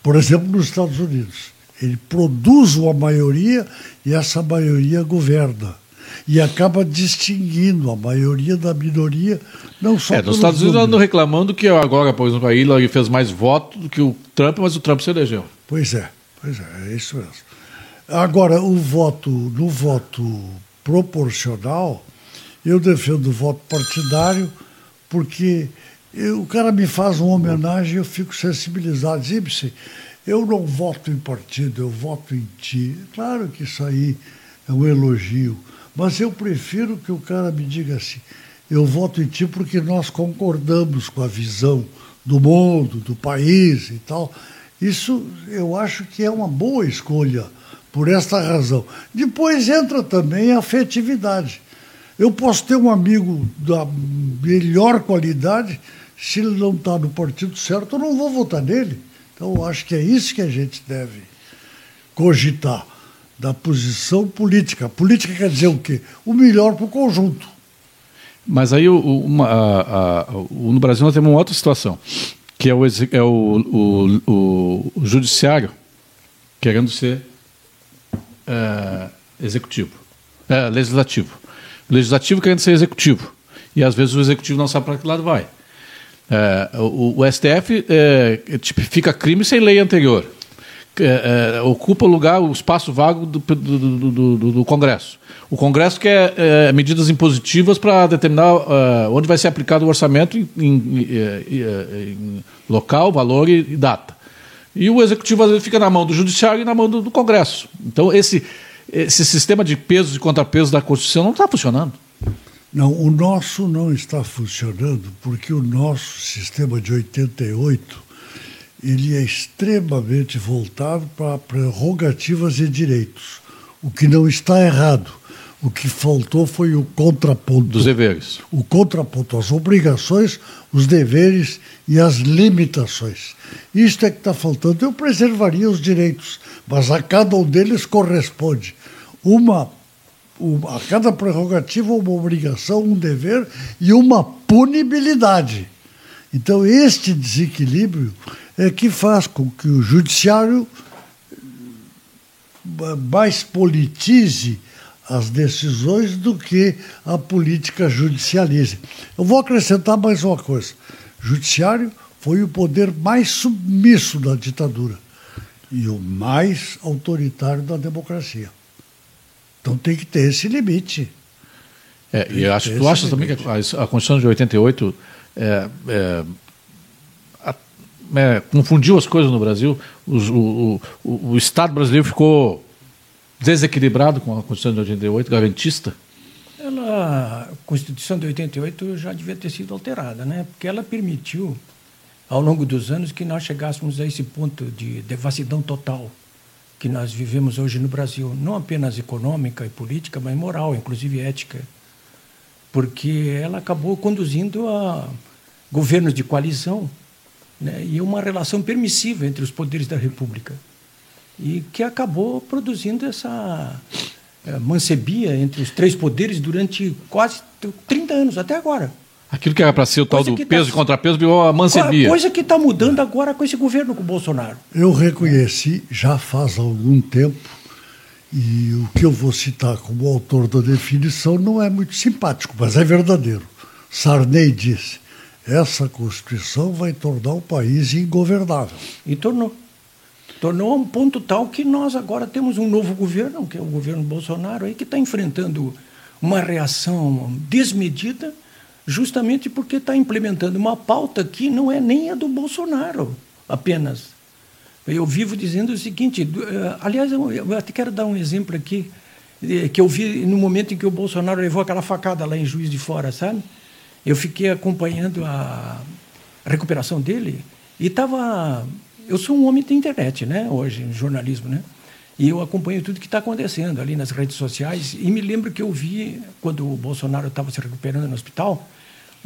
Speaker 2: por exemplo, nos Estados Unidos. Ele produz uma maioria e essa maioria governa. E acaba distinguindo a maioria da minoria, não só.
Speaker 1: É, nos Estados Unidos andam reclamando que agora, por exemplo, a Hillary fez mais votos do que o Trump, mas o Trump se elegeu.
Speaker 2: Pois é, pois é, é isso mesmo. Agora, o voto, no voto proporcional, eu defendo o voto partidário porque eu, o cara me faz uma homenagem e eu fico sensibilizado. Diz eu não voto em partido, eu voto em ti. Claro que isso aí é um elogio, mas eu prefiro que o cara me diga assim: eu voto em ti porque nós concordamos com a visão do mundo, do país e tal. Isso eu acho que é uma boa escolha por esta razão. Depois entra também a afetividade. Eu posso ter um amigo da melhor qualidade se ele não está no partido certo, eu não vou votar nele. Então, acho que é isso que a gente deve cogitar, da posição política. Política quer dizer o quê? O melhor para o conjunto.
Speaker 1: Mas aí, uma, a, a, no Brasil, nós temos uma outra situação, que é o, é o, o, o judiciário querendo ser é, executivo, é, legislativo. O legislativo querendo ser executivo. E às vezes o executivo não sabe para que lado vai. É, o, o, STF tipifica crime sem lei anterior. Ocupa o lugar, o espaço vago do, do, do, do Congresso. O Congresso quer medidas impositivas para determinar onde vai ser aplicado o orçamento em, em, em local, valor e, e, data. E o Executivo às vezes fica na mão do Judiciário e na mão do, Congresso. Então esse, esse sistema de pesos e contrapesos da Constituição não está funcionando.
Speaker 2: Não, o nosso não está funcionando porque o nosso sistema de 88 ele é extremamente voltado para prerrogativas e direitos, o que não está errado. O que faltou foi o contraponto.
Speaker 1: Dos deveres.
Speaker 2: O contraponto, as obrigações, os deveres e as limitações. Isto é que está faltando. Eu preservaria os direitos, mas a cada um deles corresponde uma a cada prerrogativa uma obrigação, um dever e uma punibilidade. Então, este desequilíbrio é que faz com que o judiciário mais politize as decisões do que a política judicialize. Eu vou acrescentar mais uma coisa. O judiciário foi o poder mais submisso da ditadura e o mais autoritário da democracia. Então tem que ter esse limite.
Speaker 1: É, e acho, tu achas também que a, a, Constituição de 88 é, é, a, é, confundiu as coisas no Brasil? o, o, o, o, Estado brasileiro ficou desequilibrado com a Constituição de 88, garantista?
Speaker 3: Ela, a Constituição de 88 já devia ter sido alterada, né? porque ela permitiu, ao longo dos anos, que nós chegássemos a esse ponto de devassidão total que nós vivemos hoje no Brasil, não apenas econômica e política, mas moral, inclusive ética, porque ela acabou conduzindo a governos de coalizão né, e uma relação permissiva entre os poderes da República, e que acabou produzindo essa é, mancebia entre os três poderes durante quase 30 anos, até agora.
Speaker 1: Aquilo que era para ser o tal do tá peso tá... e contrapeso virou a mancebia.
Speaker 3: Coisa que está mudando agora com esse governo, com o Bolsonaro.
Speaker 2: Eu reconheci já faz algum tempo, e o que eu vou citar como autor da definição não é muito simpático, mas é verdadeiro. Sarney disse: essa Constituição vai tornar o país ingovernável.
Speaker 3: E tornou. Tornou a um ponto tal que nós agora temos um novo governo, que é o governo Bolsonaro, aí, que está enfrentando uma reação desmedida justamente porque está implementando uma pauta que não é nem a do Bolsonaro apenas. Eu vivo dizendo o seguinte, eh, aliás, eu até quero dar um exemplo aqui, eh, que eu vi no momento em que o Bolsonaro levou aquela facada lá em Juiz de Fora, sabe? Eu fiquei acompanhando a recuperação dele e estava... Eu sou um homem da internet, né, hoje, jornalismo, né? E eu acompanho tudo que está acontecendo ali nas redes sociais. E me lembro que eu vi, quando o Bolsonaro estava se recuperando no hospital,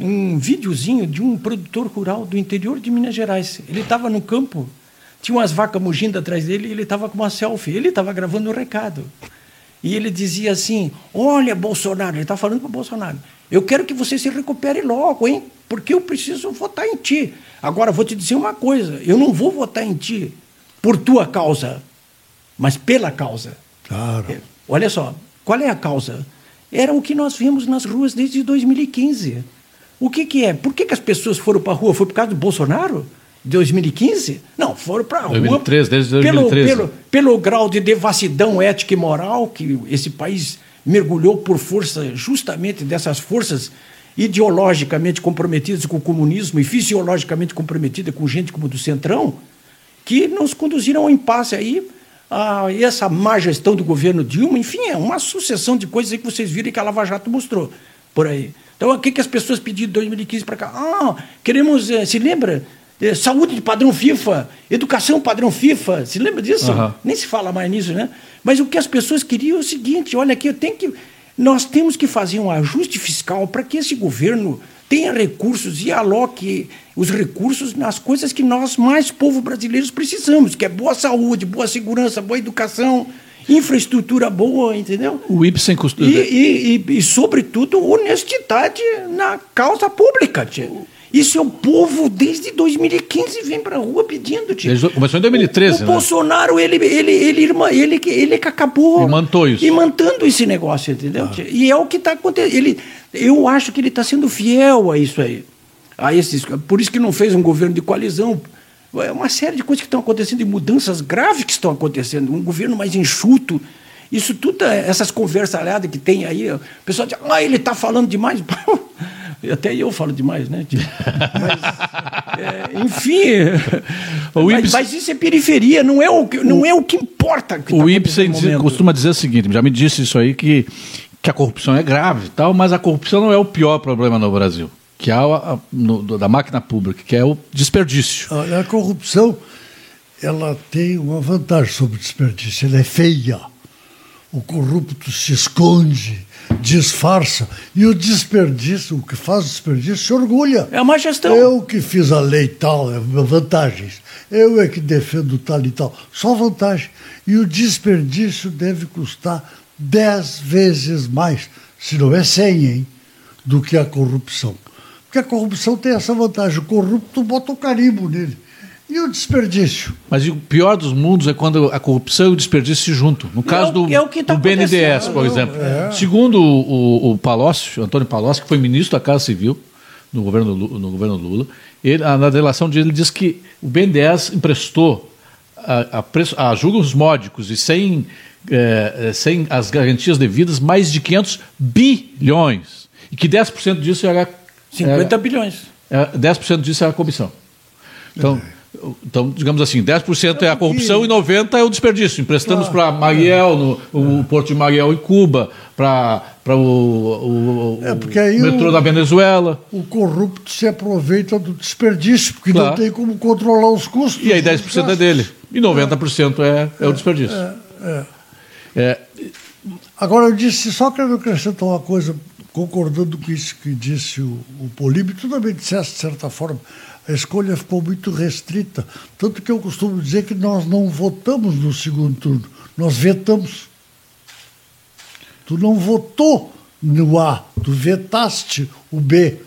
Speaker 3: um videozinho de um produtor rural do interior de Minas Gerais. Ele estava no campo tinha umas vacas mugindo atrás dele e ele estava com uma selfie. Ele estava gravando um recado. E ele dizia assim: Olha, Bolsonaro, ele está falando para o Bolsonaro, eu quero que você se recupere logo, hein? Porque eu preciso votar em ti. Agora, vou te dizer uma coisa: eu não vou votar em ti por tua causa, mas pela causa.
Speaker 2: Claro. É,
Speaker 3: olha só, qual é a causa? Era o que nós vimos nas ruas desde 2015. O que, que é? Por que, que as pessoas foram para a rua? Foi por causa do Bolsonaro? 2015? Não, foram para a rua.
Speaker 1: 2013, desde 2013.
Speaker 3: Pelo, pelo, pelo grau de devassidão ética e moral que esse país mergulhou por força, justamente dessas forças ideologicamente comprometidas com o comunismo e fisiologicamente comprometidas com gente como do Centrão, que nos conduziram ao impasse aí, a essa má gestão do governo Dilma, enfim, é uma sucessão de coisas que vocês viram que a Lava Jato mostrou por aí. Então, o que, que as pessoas pediram de 2015 para cá? Ah, queremos, eh, se lembra saúde de padrão FIFA, educação padrão FIFA. Se lembra disso? Uhum. Nem se fala mais nisso, né? Mas o que as pessoas queriam é o seguinte: olha aqui, eu tenho que. Nós temos que fazer um ajuste fiscal para que esse governo tenha recursos e aloque os recursos nas coisas que nós, mais povo brasileiros, precisamos, que é boa saúde, boa segurança, boa educação, infraestrutura boa, entendeu?
Speaker 1: O Ibsen costuma...
Speaker 3: E, e, e, e, sobretudo, honestidade na causa pública, tia. Isso é o povo desde 2015 vem para a rua pedindo. Tipo.
Speaker 1: Começou em 2013,
Speaker 3: o, o
Speaker 1: né?
Speaker 3: Bolsonaro, ele, ele, ele, ele, ele, ele que acabou.
Speaker 1: E mantou isso.
Speaker 3: E mantendo esse negócio, entendeu? Ah. E é o que está acontecendo. Ele, eu acho que ele está sendo fiel a isso aí. A esses, por isso que não fez um governo de coalizão. É uma série de coisas que estão acontecendo, e mudanças graves que estão acontecendo. Um governo mais enxuto. Isso tudo, essas conversas aliadas que tem aí, o pessoal diz, ah, ele está falando demais. [laughs] Até eu falo demais, né? Mas, [laughs] é, enfim. Mas, mas, isso é periferia, não é o que, não o, é o que importa. Que
Speaker 1: o tá Ibsen costuma dizer o seguinte: já me disse isso aí, que, que a corrupção é grave tal, mas a corrupção não é o pior problema no Brasil. Que é a, a no, da máquina pública, que é o desperdício.
Speaker 2: A, a corrupção ela tem uma vantagem sobre o desperdício, ela é feia. O corrupto se esconde, disfarça. E o desperdício, o que faz desperdício, se orgulha.
Speaker 3: É uma gestão.
Speaker 2: Eu que fiz a lei tal, é vantagens. Eu é que defendo tal e tal. Só vantagem. E o desperdício deve custar dez vezes mais, se não é cem, hein, do que a corrupção. Porque a corrupção tem essa vantagem. O corrupto bota o carimbo nele. E o desperdício?
Speaker 1: Mas o pior dos mundos é quando a corrupção e o desperdício se juntam. No caso é do, é tá do BNDES, por exemplo. É. Segundo o, o Palocci, Antônio Palocci, que foi ministro da Casa Civil no governo, no governo Lula, ele, na relação dele, ele diz que o BNDES emprestou a, a, preço, a juros módicos e sem, é, sem as garantias devidas mais de 500 bilhões. E que 10% disso era...
Speaker 3: 50 era, bilhões.
Speaker 1: Era, 10% disso era a comissão. Então... É. Então, digamos assim, 10% é a corrupção e 90% é o desperdício. Emprestamos para Mariel, no, o Porto de Mariel em Cuba, para o, o, é o metrô o, da Venezuela.
Speaker 2: O corrupto se aproveita do desperdício, porque claro. não tem como controlar os custos.
Speaker 1: E aí 10% é dele. E 90% é, é, é o desperdício. É, é.
Speaker 2: é, Agora, eu disse, só quero acrescentar uma coisa, concordando com isso que disse o, o Políbio, tu também disseste, de certa forma, a escolha ficou muito restrita. Tanto que eu costumo dizer que nós não votamos no segundo turno, nós vetamos. Tu não votou no A, tu vetaste o B.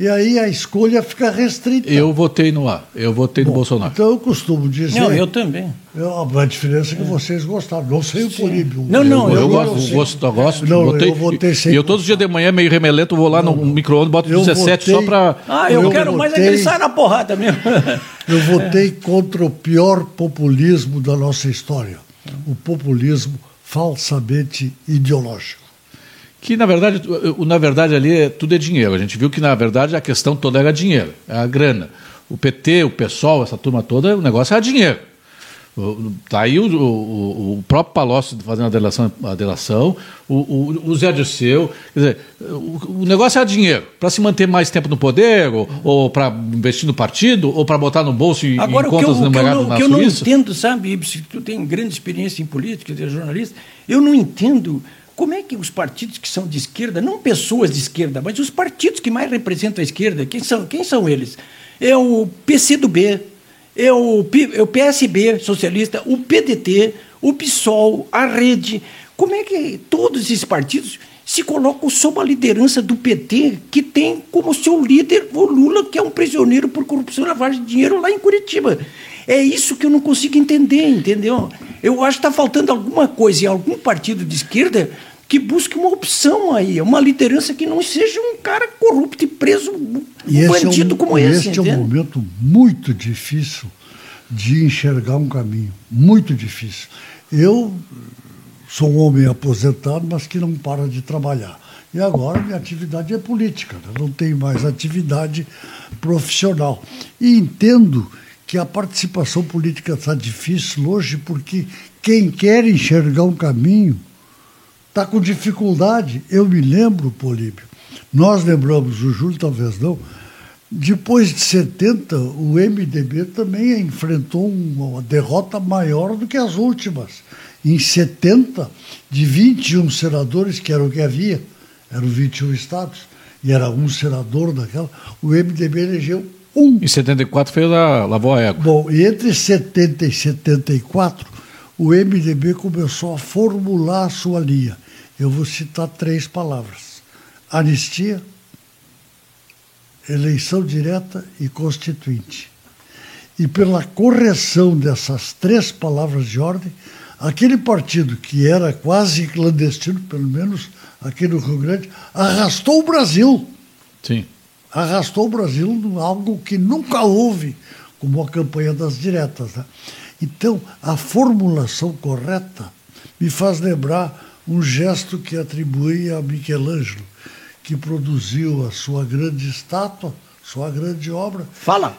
Speaker 2: E aí a escolha fica restrita.
Speaker 1: Eu votei no A, eu votei Bom, no Bolsonaro.
Speaker 2: Então eu costumo dizer.
Speaker 3: Não, eu também.
Speaker 2: Eu, a diferença é que vocês gostaram. Não sei o Políbio.
Speaker 3: Não, não,
Speaker 1: eu, eu, eu gosto, gosto, eu gosto. Não, votei, eu votei sem. E eu todos os dias de manhã, meio remelento, vou lá não, no micro-ondas, boto 17 votei, só para.
Speaker 3: Ah, eu, quero votei, mais é que ele saia na porrada mesmo. [laughs]
Speaker 2: eu votei contra o pior populismo da nossa história. O populismo falsamente ideológico
Speaker 1: que na verdade, na verdade ali é, tudo é dinheiro. A gente viu que na verdade a questão toda era dinheiro, é a grana. O PT, o PSOL, essa turma toda, o negócio era dinheiro. Está aí o, o, o, próprio Palocci fazendo a delação, a delação o, o, Zé Dirceu. Quer dizer, o, negócio é dinheiro. Para se manter mais tempo no poder, ou, ou para investir no partido, ou para botar no bolso e
Speaker 3: Agora,
Speaker 1: em contas
Speaker 3: no
Speaker 1: mercado
Speaker 3: Suíça. O que eu não entendo, sabe, Ibsen, tu tem grande experiência em política, tu é jornalista, eu não entendo como é que os partidos que são de esquerda, não pessoas de esquerda, mas os partidos que mais representam a esquerda, quem são, quem são eles? É o PCdoB, é o, é o PSB socialista, o PDT, o PSOL, a Rede. Como é que todos esses partidos se colocam sob a liderança do PT, que tem como seu líder o Lula, que é um prisioneiro por corrupção e lavagem de dinheiro lá em Curitiba? É isso que eu não consigo entender, entendeu? Eu acho que está faltando alguma coisa em algum partido de esquerda que busque uma opção aí, uma liderança que não seja um cara corrupto e preso, um e bandido é um, como esse.
Speaker 2: Este é um momento muito difícil de enxergar um caminho, muito difícil. Eu sou um homem aposentado, mas que não para de trabalhar. E agora minha atividade é política, né? não tenho mais atividade profissional. E entendo que a participação política está difícil hoje porque quem quer enxergar um caminho está com dificuldade. Eu me lembro, Políbio, nós lembramos, o Júlio talvez não, depois de 70, o MDB também enfrentou uma derrota maior do que as últimas. Em 70, de 21 senadores, que era o que havia, eram 21 estados, e era um senador daquela, o MDB elegeu um.
Speaker 1: Em 74 foi da Lavou a Égua.
Speaker 2: Bom, e entre 70 e 74, o MDB começou a formular a sua linha. Eu vou citar três palavras: anistia, eleição direta e constituinte. E pela correção dessas três palavras de ordem, aquele partido que era quase clandestino, pelo menos aqui no Rio Grande, arrastou o Brasil.
Speaker 1: Sim.
Speaker 2: Arrastou o Brasil em algo que nunca houve, como a campanha das diretas. Né? Então, a formulação correta me faz lembrar um gesto que atribui a Michelangelo, que produziu a sua grande estátua, sua grande obra.
Speaker 3: Fala!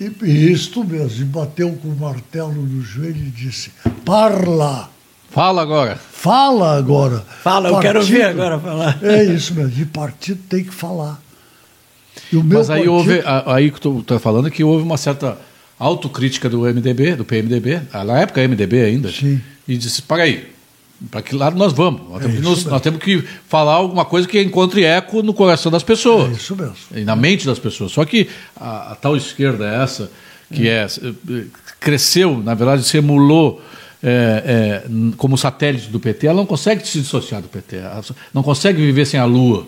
Speaker 2: E, e isto mesmo, e bateu com o martelo no joelho e disse: Parla!
Speaker 1: Fala agora!
Speaker 2: Fala agora!
Speaker 3: Fala, eu quero ver agora falar.
Speaker 2: É isso mesmo, de partido tem que falar.
Speaker 1: Mas aí partido... houve, aí que tu está falando que houve uma certa autocrítica do MDB, do PMDB, na época MDB ainda,
Speaker 2: Sim.
Speaker 1: e disse, para aí, para que lado nós vamos? Nós, é temos, nós, temos, que falar alguma coisa que encontre eco no coração das pessoas.
Speaker 2: É isso mesmo.
Speaker 1: E na mente das pessoas. Só que a, a tal esquerda é essa, que é. é cresceu, na verdade, se emulou é, é, como satélite do PT, ela não consegue se dissociar do PT, não consegue viver sem a Lua.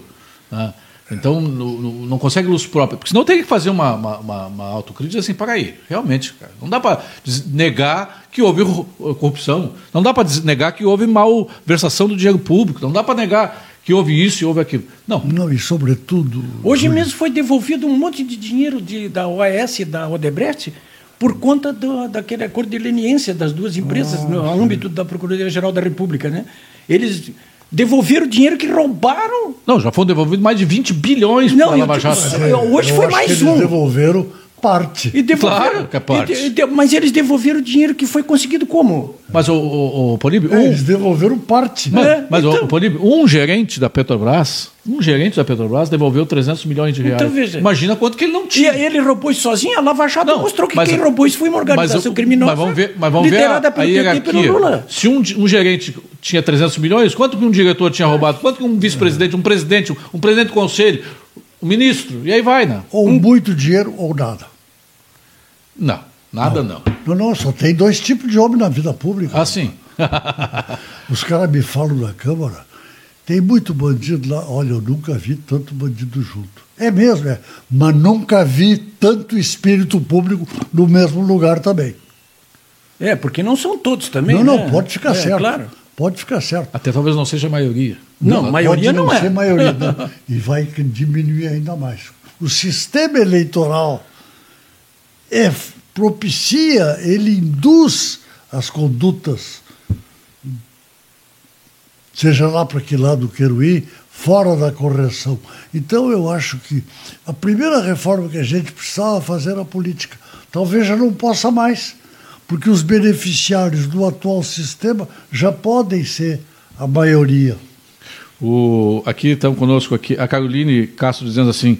Speaker 1: Né? Então, não, consegue luz própria. Porque senão tem que fazer uma, uma, uma autocrítica assim, para aí, realmente, cara. Não dá para negar que houve corrupção. Não dá para negar que houve malversação do dinheiro público. Não dá para negar que houve isso e houve aquilo. Não.
Speaker 2: Não, e sobretudo.
Speaker 3: Hoje mesmo foi devolvido um monte de dinheiro de, da OAS e da Odebrecht por conta do, daquele acordo de leniência das duas empresas ah, no âmbito da Procuradoria-Geral da República. Né? Eles devolveram o dinheiro que roubaram.
Speaker 1: Não, já foram devolvidos mais de 20 bilhões para a Lava Jato.
Speaker 3: Hoje foi mais um.
Speaker 2: Eles devolveram parte.
Speaker 3: E devolveram, claro que é parte. E de, mas eles devolveram o dinheiro que foi conseguido como?
Speaker 1: Mas o, o, o
Speaker 2: Políbio... Um, eles devolveram parte.
Speaker 1: Mas, é, mas então, o Políbio, um gerente da Petrobras, um gerente da Petrobras devolveu 300 milhões de reais. Então, veja, Imagina quanto que ele não tinha.
Speaker 3: E ele roubou isso sozinho? A Lava Jato não, mostrou que quem roubou isso foi uma organização
Speaker 1: mas,
Speaker 3: criminosa
Speaker 1: mas vamos ver, mas vamos ver a, a hierarquia. Lula. Se um, um gerente tinha 300 milhões, quanto que um diretor tinha roubado? Quanto que um vice-presidente, um presidente, um presidente do conselho, um ministro? E aí vai, né?
Speaker 2: Ou um, muito dinheiro ou nada.
Speaker 1: Não, nada não.
Speaker 2: Não, não, só tem dois tipos de homem na vida pública.
Speaker 1: Ah, sim. [laughs]
Speaker 2: Os caras me falam na Câmara, tem muito bandido lá. Olha, eu nunca vi tanto bandido junto. É mesmo, é. Mas nunca vi tanto espírito público no mesmo lugar também.
Speaker 3: É, porque não são todos também.
Speaker 2: Não, né? não, pode ficar
Speaker 3: é,
Speaker 2: certo.
Speaker 3: Claro.
Speaker 2: Pode ficar certo.
Speaker 1: Até talvez não seja a maioria.
Speaker 3: Não, não maioria
Speaker 2: pode
Speaker 3: não,
Speaker 2: não
Speaker 3: é.
Speaker 2: ser maioria. Não. [laughs] E vai diminuir ainda mais. O sistema eleitoral é propicia, ele induz as condutas, seja lá para que lado quero ir, fora da correção. Então eu acho que a primeira reforma que a gente precisava fazer era a política. Talvez já não possa mais, porque os beneficiários do atual sistema já podem ser a maioria.
Speaker 1: O, aqui estão conosco aqui a Caroline Castro dizendo assim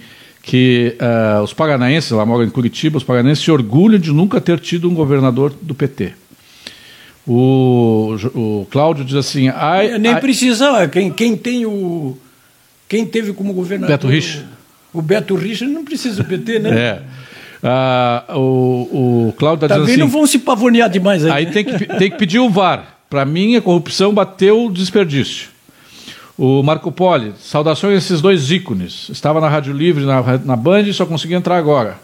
Speaker 1: que uh, os paranaenses, ela mora em Curitiba, os paranaenses se orgulham de nunca ter tido um governador do PT. O, o Cláudio diz assim.
Speaker 3: Nem precisa, quem, quem tem o. Quem teve como governador.
Speaker 1: Beto Rich.
Speaker 3: O, Beto Rich não precisa do PT, né? [laughs]
Speaker 1: É. Ah, o, o Cláudio está
Speaker 3: tá dizendo assim. não vão se pavonear demais aí.
Speaker 1: Aí tem que, tem que pedir o VAR. Para mim, a corrupção bateu o desperdício. O Marco Poli, saudações a esses dois ícones. Estava na Rádio Livre, na, na Band e só consegui entrar agora.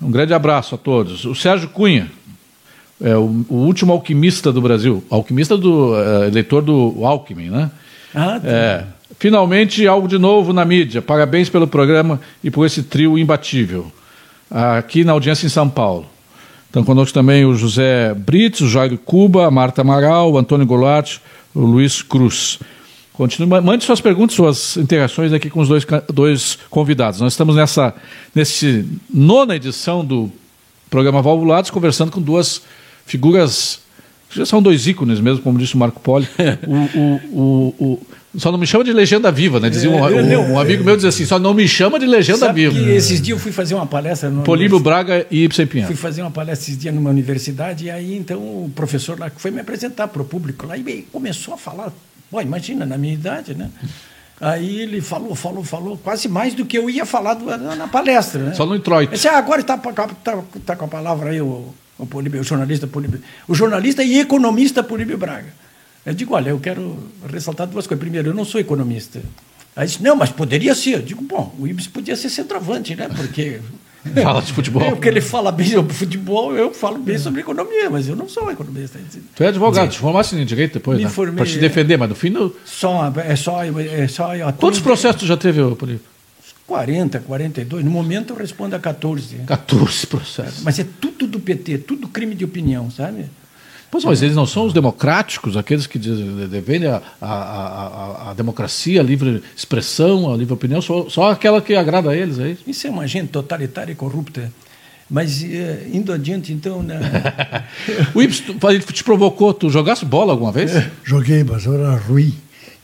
Speaker 1: Um grande abraço a todos. O Sérgio Cunha, é, o, o, último alquimista do Brasil, alquimista do é, eleitor do Alckmin, né? Ah, tá. é, finalmente algo de novo na mídia. Parabéns pelo programa e por esse trio imbatível. Aqui na audiência em São Paulo. Estão conosco também o José Brits, o Jairo Cuba, a Marta Amaral, o Antônio Goulart, o Luiz Cruz. Continue, mande suas perguntas, suas interações aqui com os dois, dois convidados. Nós estamos nessa nesse nona edição do programa Valvulados, conversando com duas figuras já são dois ícones mesmo, como disse o Marco Poli. [laughs] o, o, o, o, só não me chama de legenda viva, né? Dizia um, é, um, um amigo meu dizia assim, só não me chama de legenda viva.
Speaker 3: Esses dias eu fui fazer uma palestra no
Speaker 1: Políbio Braga e Ibsen Pinheiro.
Speaker 3: Fui fazer uma palestra esses dias numa universidade e aí então o professor lá foi me apresentar para o público lá e começou a falar Bom, imagina, na minha idade, né? Aí ele falou, falou, falou, quase mais do que eu ia falar na palestra. Né?
Speaker 1: Só no introito.
Speaker 3: Disse, ah, agora está tá, tá com a palavra aí o, o, Políbio, o jornalista Políbio. O jornalista e economista Políbio Braga. Eu digo, olha, eu quero ressaltar duas coisas. Primeiro, eu não sou economista. Aí disse, não, mas poderia ser. Eu digo, bom, o Ibis podia ser centroavante, né? Porque
Speaker 1: Fala de futebol. É,
Speaker 3: porque ele fala bem sobre futebol, eu falo bem sobre economia, mas eu não sou economista.
Speaker 1: Tu é advogado, te formasse em direito depois, né? Para te defender, mas no fim. No...
Speaker 3: Só, é só. É só
Speaker 1: Quantos processos tu já teve, Polico?
Speaker 3: 40, 42. No momento eu respondo a 14.
Speaker 1: 14 processos.
Speaker 3: Mas é tudo do PT, tudo crime de opinião, sabe?
Speaker 1: Pois, mas eles não são os democráticos, aqueles que defendem a, a, a, a, democracia, a livre expressão, a livre opinião, só, só aquela que agrada a eles, é isso?
Speaker 3: Isso é uma gente totalitária e corrupta. Mas eh, indo adiante, então. Né? [laughs]
Speaker 1: o Ips te provocou, tu jogasse bola alguma vez? É,
Speaker 2: joguei, mas eu era ruim.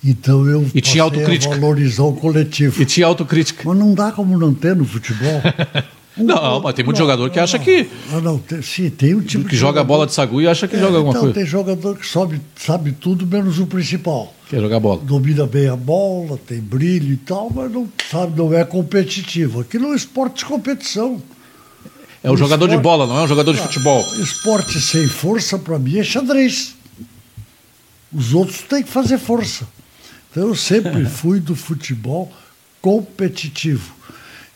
Speaker 2: Então eu
Speaker 1: e tinha autocrítica.
Speaker 2: valorizar o coletivo.
Speaker 1: E tinha autocrítica.
Speaker 2: Mas não dá como não ter no futebol. [laughs]
Speaker 1: Não, mas tem muito não, jogador que acha que.
Speaker 2: Não, não, tem, sim, tem um tipo
Speaker 1: que joga bola de sagu e acha que é, joga alguma
Speaker 2: então,
Speaker 1: coisa.
Speaker 2: Tem jogador que sabe, sabe tudo menos o principal.
Speaker 1: Que é jogar bola.
Speaker 2: Domina bem a bola, tem brilho e tal, mas não sabe, não é competitivo. Aquilo é um esporte de competição.
Speaker 1: É o, o jogador esporte, de bola, não é um jogador de futebol.
Speaker 2: Esporte sem força, para mim, é xadrez. Os outros têm que fazer força. Então eu sempre [laughs] fui do futebol competitivo.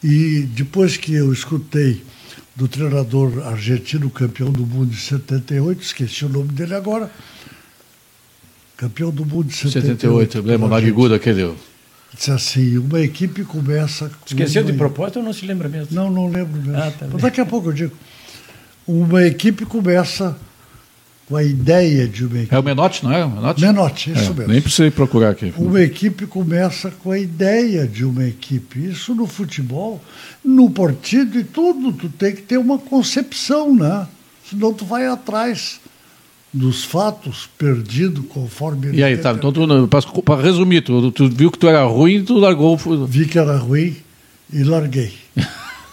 Speaker 2: E depois que eu escutei do treinador argentino, campeão do mundo de 78, esqueci o nome dele agora, campeão do mundo de 78. 78,
Speaker 1: lembra o Naviguda aquele?
Speaker 2: Disse assim, uma equipe começa...
Speaker 3: Esqueceu uma... de propósito ou não se lembra mesmo?
Speaker 2: Não, não lembro mesmo. Ah, tá Daqui a pouco eu digo. Uma equipe começa com a ideia de uma equipe.
Speaker 1: É o Menotti, não é? O Menotti,
Speaker 2: Menotti isso
Speaker 1: é,
Speaker 2: mesmo.
Speaker 1: Nem precisei procurar aqui.
Speaker 2: Uma equipe começa com a ideia de uma equipe. Isso no futebol, no partido e tudo, tu tem que ter uma concepção, né? Senão tu vai atrás dos fatos perdido conforme
Speaker 1: E aí, tá, então para resumir, tu, tu viu que tu era ruim e tu largou.
Speaker 2: Vi que era ruim e larguei.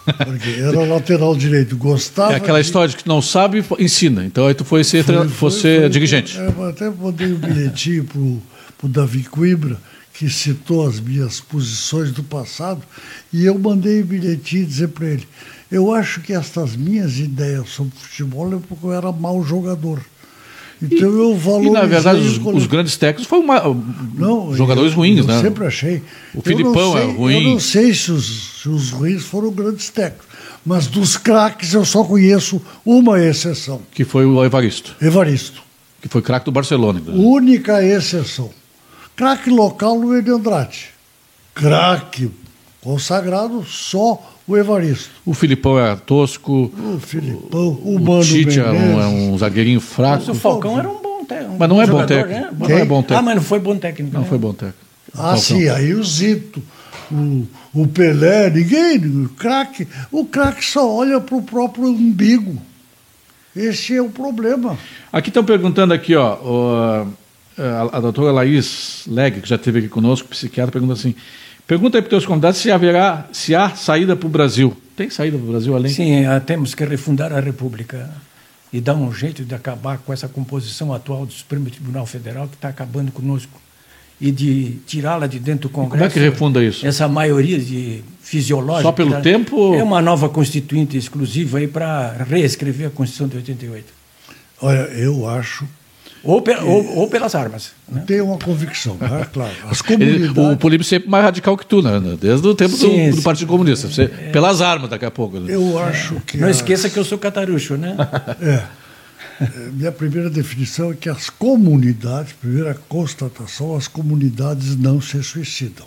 Speaker 2: Porque era lateral direito, gostava.
Speaker 1: É aquela de... história de que não sabe, ensina. Então aí tu foi ser, foi, foi, foi dirigente.
Speaker 2: É, até mandei um bilhetinho para o Davi Coimbra, que citou as minhas posições do passado, e eu mandei um bilhetinho dizer para ele: eu acho que estas minhas ideias sobre futebol é porque eu era mau jogador. Então eu valorizei.
Speaker 1: E na verdade os, os grandes técnicos foram uma, não, jogadores
Speaker 2: eu,
Speaker 1: ruins,
Speaker 2: eu
Speaker 1: né?
Speaker 2: sempre achei.
Speaker 1: O Filipão
Speaker 2: sei,
Speaker 1: é ruim.
Speaker 2: Eu não sei se os, se os ruins foram grandes técnicos, mas dos craques eu só conheço uma exceção.
Speaker 1: Que foi o Evaristo.
Speaker 2: Evaristo.
Speaker 1: Que foi craque do Barcelona.
Speaker 2: Única exceção. Craque local no de Andrade. Craque consagrado só o Evaristo.
Speaker 1: O Filipão era tosco.
Speaker 2: O Filipão, o, o Mano
Speaker 1: Tite era um, é um, zagueirinho fraco.
Speaker 3: Mas o Falcão era um bom técnico.
Speaker 1: mas não é bom técnico. Né? Não é bom técnico.
Speaker 3: Ah, mas não foi bom técnico.
Speaker 1: Não né? foi bom técnico.
Speaker 2: Ah, Falcão. sim, aí o Zito, o, o Pelé, ninguém, o craque. O craque só olha para o próprio umbigo. Esse é o problema.
Speaker 1: Aqui estão perguntando aqui, ó, o, a, a doutora Laís Leg, que já esteve aqui conosco, psiquiatra, pergunta assim, pergunta aí para os teus convidados se haverá, se há saída para o Brasil. Tem saída para o Brasil além?
Speaker 3: Sim, eh, temos que refundar a República e dar um jeito de acabar com essa composição atual do Supremo Tribunal Federal que está acabando conosco e de tirá-la de dentro do Congresso.
Speaker 1: como é que refunda isso?
Speaker 3: Essa maioria de fisiológica.
Speaker 1: Só pelo tempo?
Speaker 3: É uma nova constituinte exclusiva aí para reescrever a Constituição de 88.
Speaker 2: Olha, eu acho.
Speaker 3: Ou, pe ou, ou, pelas armas.
Speaker 2: Né? Tenho uma convicção, né? [laughs] claro. As comunidades...
Speaker 1: o Políbio sempre mais radical que tu, né? Desde o tempo sim, do, do, Partido Comunista. Você, é... Pelas armas, daqui a pouco. Né?
Speaker 2: Eu acho que.
Speaker 3: Não as... esqueça que eu sou catarucho, né? [laughs]
Speaker 2: é. Minha primeira definição é que as comunidades, primeira constatação, as comunidades não se suicidam.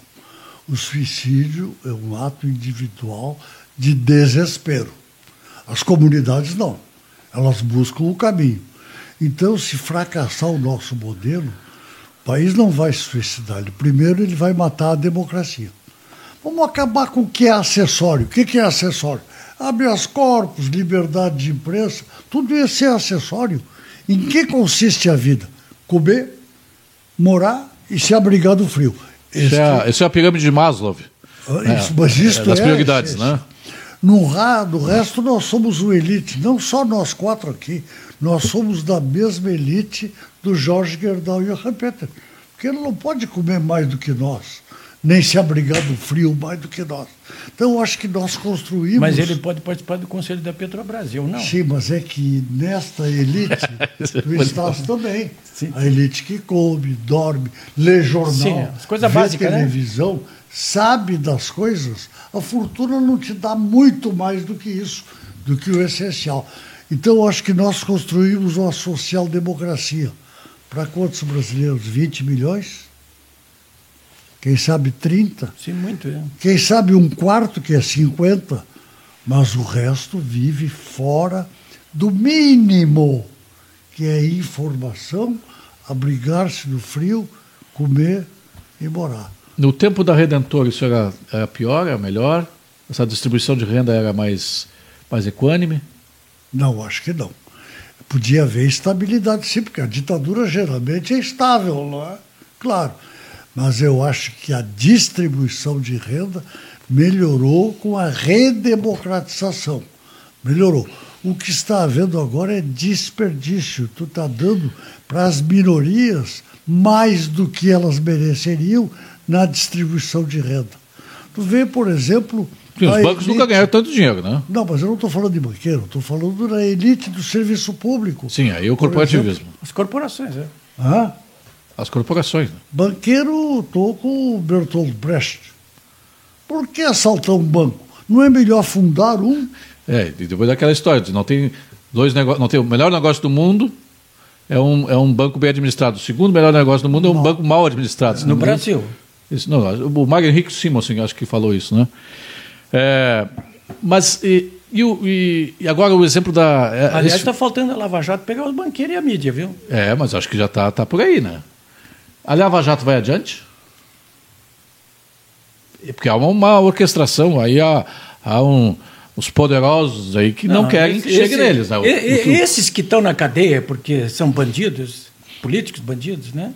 Speaker 2: O suicídio é um ato individual de desespero. As comunidades não. Elas buscam o caminho. Então, se fracassar o nosso modelo, o país não vai se suicidar. Ele, primeiro, ele vai matar a democracia. Vamos acabar com o que é acessório. O que é acessório? habeas corpus, liberdade de imprensa, tudo isso é acessório. Em que consiste a vida? Comer, morar e se abrigar do frio.
Speaker 1: Isso, é, isso é a pirâmide de Maslow.
Speaker 2: Ah, isso, é, mas isto é,
Speaker 1: das prioridades, né?
Speaker 2: No, no resto, nós somos uma elite, não só nós quatro aqui, nós somos da mesma elite do Jorge Gerdau e o Peter. Porque ele não pode comer mais do que nós nem se abrigar do frio mais do que nós. Então, eu acho que nós construímos.
Speaker 3: Mas ele pode participar do Conselho da Petrobras, eu não.
Speaker 2: Sim, mas é que nesta elite, [laughs] tu estás também. Sim. A elite que come, dorme, lê jornal, Sim, as vê né? televisão, né? sabe das coisas. A fortuna não te dá muito mais do que isso, do que o essencial. Então, acho que nós construímos uma social-democracia. Para quantos brasileiros? 20 milhões? quem sabe 30.
Speaker 3: Sim, muito, é.
Speaker 2: Quem sabe um quarto, que é 50, mas o resto vive fora do mínimo, que é informação, abrigar-se do frio, comer e morar.
Speaker 1: No tempo da Redentor, isso era, era pior, era melhor? Essa distribuição de renda era mais, mais equânime?
Speaker 2: Não, acho que não. Podia haver estabilidade, sim, porque a ditadura geralmente é estável, não é? Claro mas eu acho que a distribuição de renda melhorou com a redemocratização. Melhorou. O que está havendo agora é desperdício. Tu está dando para as minorias mais do que elas mereceriam na distribuição de renda. Tu vê, por exemplo.
Speaker 1: Sim, os bancos elite... nunca ganharam tanto dinheiro, né?
Speaker 2: Não, mas eu não estou falando de banqueiro, estou falando da elite do serviço público.
Speaker 1: Sim, aí o corporativismo.
Speaker 3: As corporações, é.
Speaker 2: Hã?
Speaker 1: As corporações. Né?
Speaker 2: Banqueiro, estou com o Bertolt Brecht. Por que assaltar um banco? Não é melhor fundar um?
Speaker 1: É, e depois daquela história, de não tem dois negócios, não tem o melhor negócio do mundo é um, é um banco bem administrado. O segundo melhor negócio do mundo é um não. banco mal administrado.
Speaker 3: No Brasil.
Speaker 1: Isso, não, o Magno Henrique Simonsen acho que falou isso, né? É, mas e, e, e, agora o exemplo da.
Speaker 3: É, Aliás, está esse... faltando a Lava Jato pegar os banqueiros e a mídia, viu?
Speaker 1: É, mas acho que já está tá por aí, né? A Lava Jato vai adiante? Porque há uma orquestração, aí há, há um, os poderosos aí que não, não querem esse, que chegue esse, neles. Né?
Speaker 3: Esses que estão na cadeia porque são bandidos, políticos bandidos, né?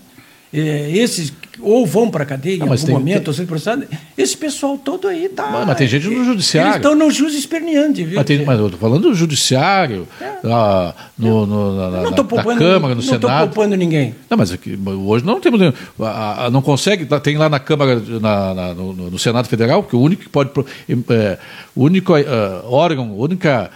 Speaker 3: É, esses ou vão para a cadeia não, em algum tem, momento, tem... ou seja processado, esse pessoal todo aí está.
Speaker 1: Mas, mas, tem gente no judiciário. Eles
Speaker 3: estão no jus esperneante, viu?
Speaker 1: Mas, tem, mas eu estou falando do judiciário, é. na, no, no, na, não na, poupando, na Câmara, no
Speaker 3: não
Speaker 1: Senado. Não
Speaker 3: estou poupando ninguém.
Speaker 1: Não, mas aqui, hoje não temos. A, a, não consegue, tá, tem lá na Câmara, na, no, no, Senado Federal, que o único que pode. É, único uh, órgão, a única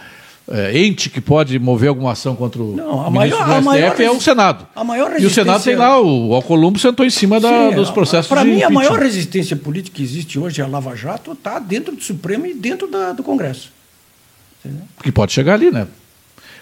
Speaker 1: é, ente que pode mover alguma ação contra o Não, a maior, do STF a maior, é o Senado.
Speaker 3: A maior
Speaker 1: e o Senado tem lá, o Alcolumbo sentou em cima da, Sim, dos processos
Speaker 3: Para mim, a maior resistência política que existe hoje a Lava Jato está dentro do Supremo e dentro da, do Congresso.
Speaker 1: Entendeu? Que pode chegar ali, né?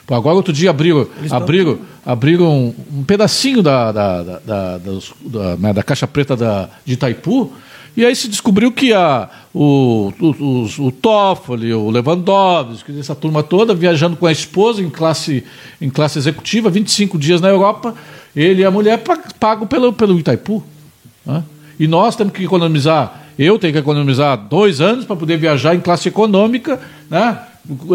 Speaker 1: Agora, outro dia, abriram, abriram, abriram um, um pedacinho da, da, da, da, da, né, da Caixa Preta da, de Itaipu e aí se descobriu que a, o, o, o Toffoli, o Lewandowski, essa turma toda, viajando com a esposa em classe, em classe executiva, 25 dias na Europa, ele e a mulher pagam pelo, pelo Itaipu. Né? E nós temos que economizar, eu tenho que economizar dois anos para poder viajar em classe econômica, né?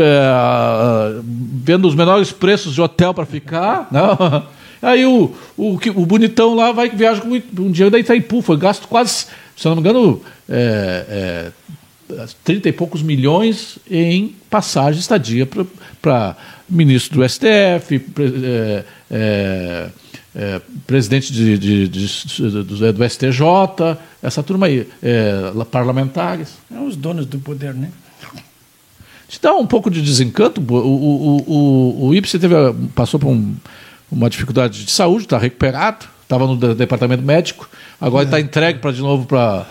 Speaker 1: é, vendo os menores preços de hotel para ficar. Não. [laughs] Aí o, o, o bonitão lá vai viaja com um dia da Itaipu, foi gasto quase, se não me engano, é, é, 30 e poucos milhões em passagem estadia para ministro do STF, é, é, é, presidente de, de, de, do, do, STJ, essa turma aí, é, parlamentares.
Speaker 3: É os donos do poder, né?
Speaker 1: Te dá um pouco de desencanto. O, o, o, o Ipsen teve, passou por um, uma dificuldade de saúde, está recuperado, estava no departamento médico, agora está é. entregue para de novo para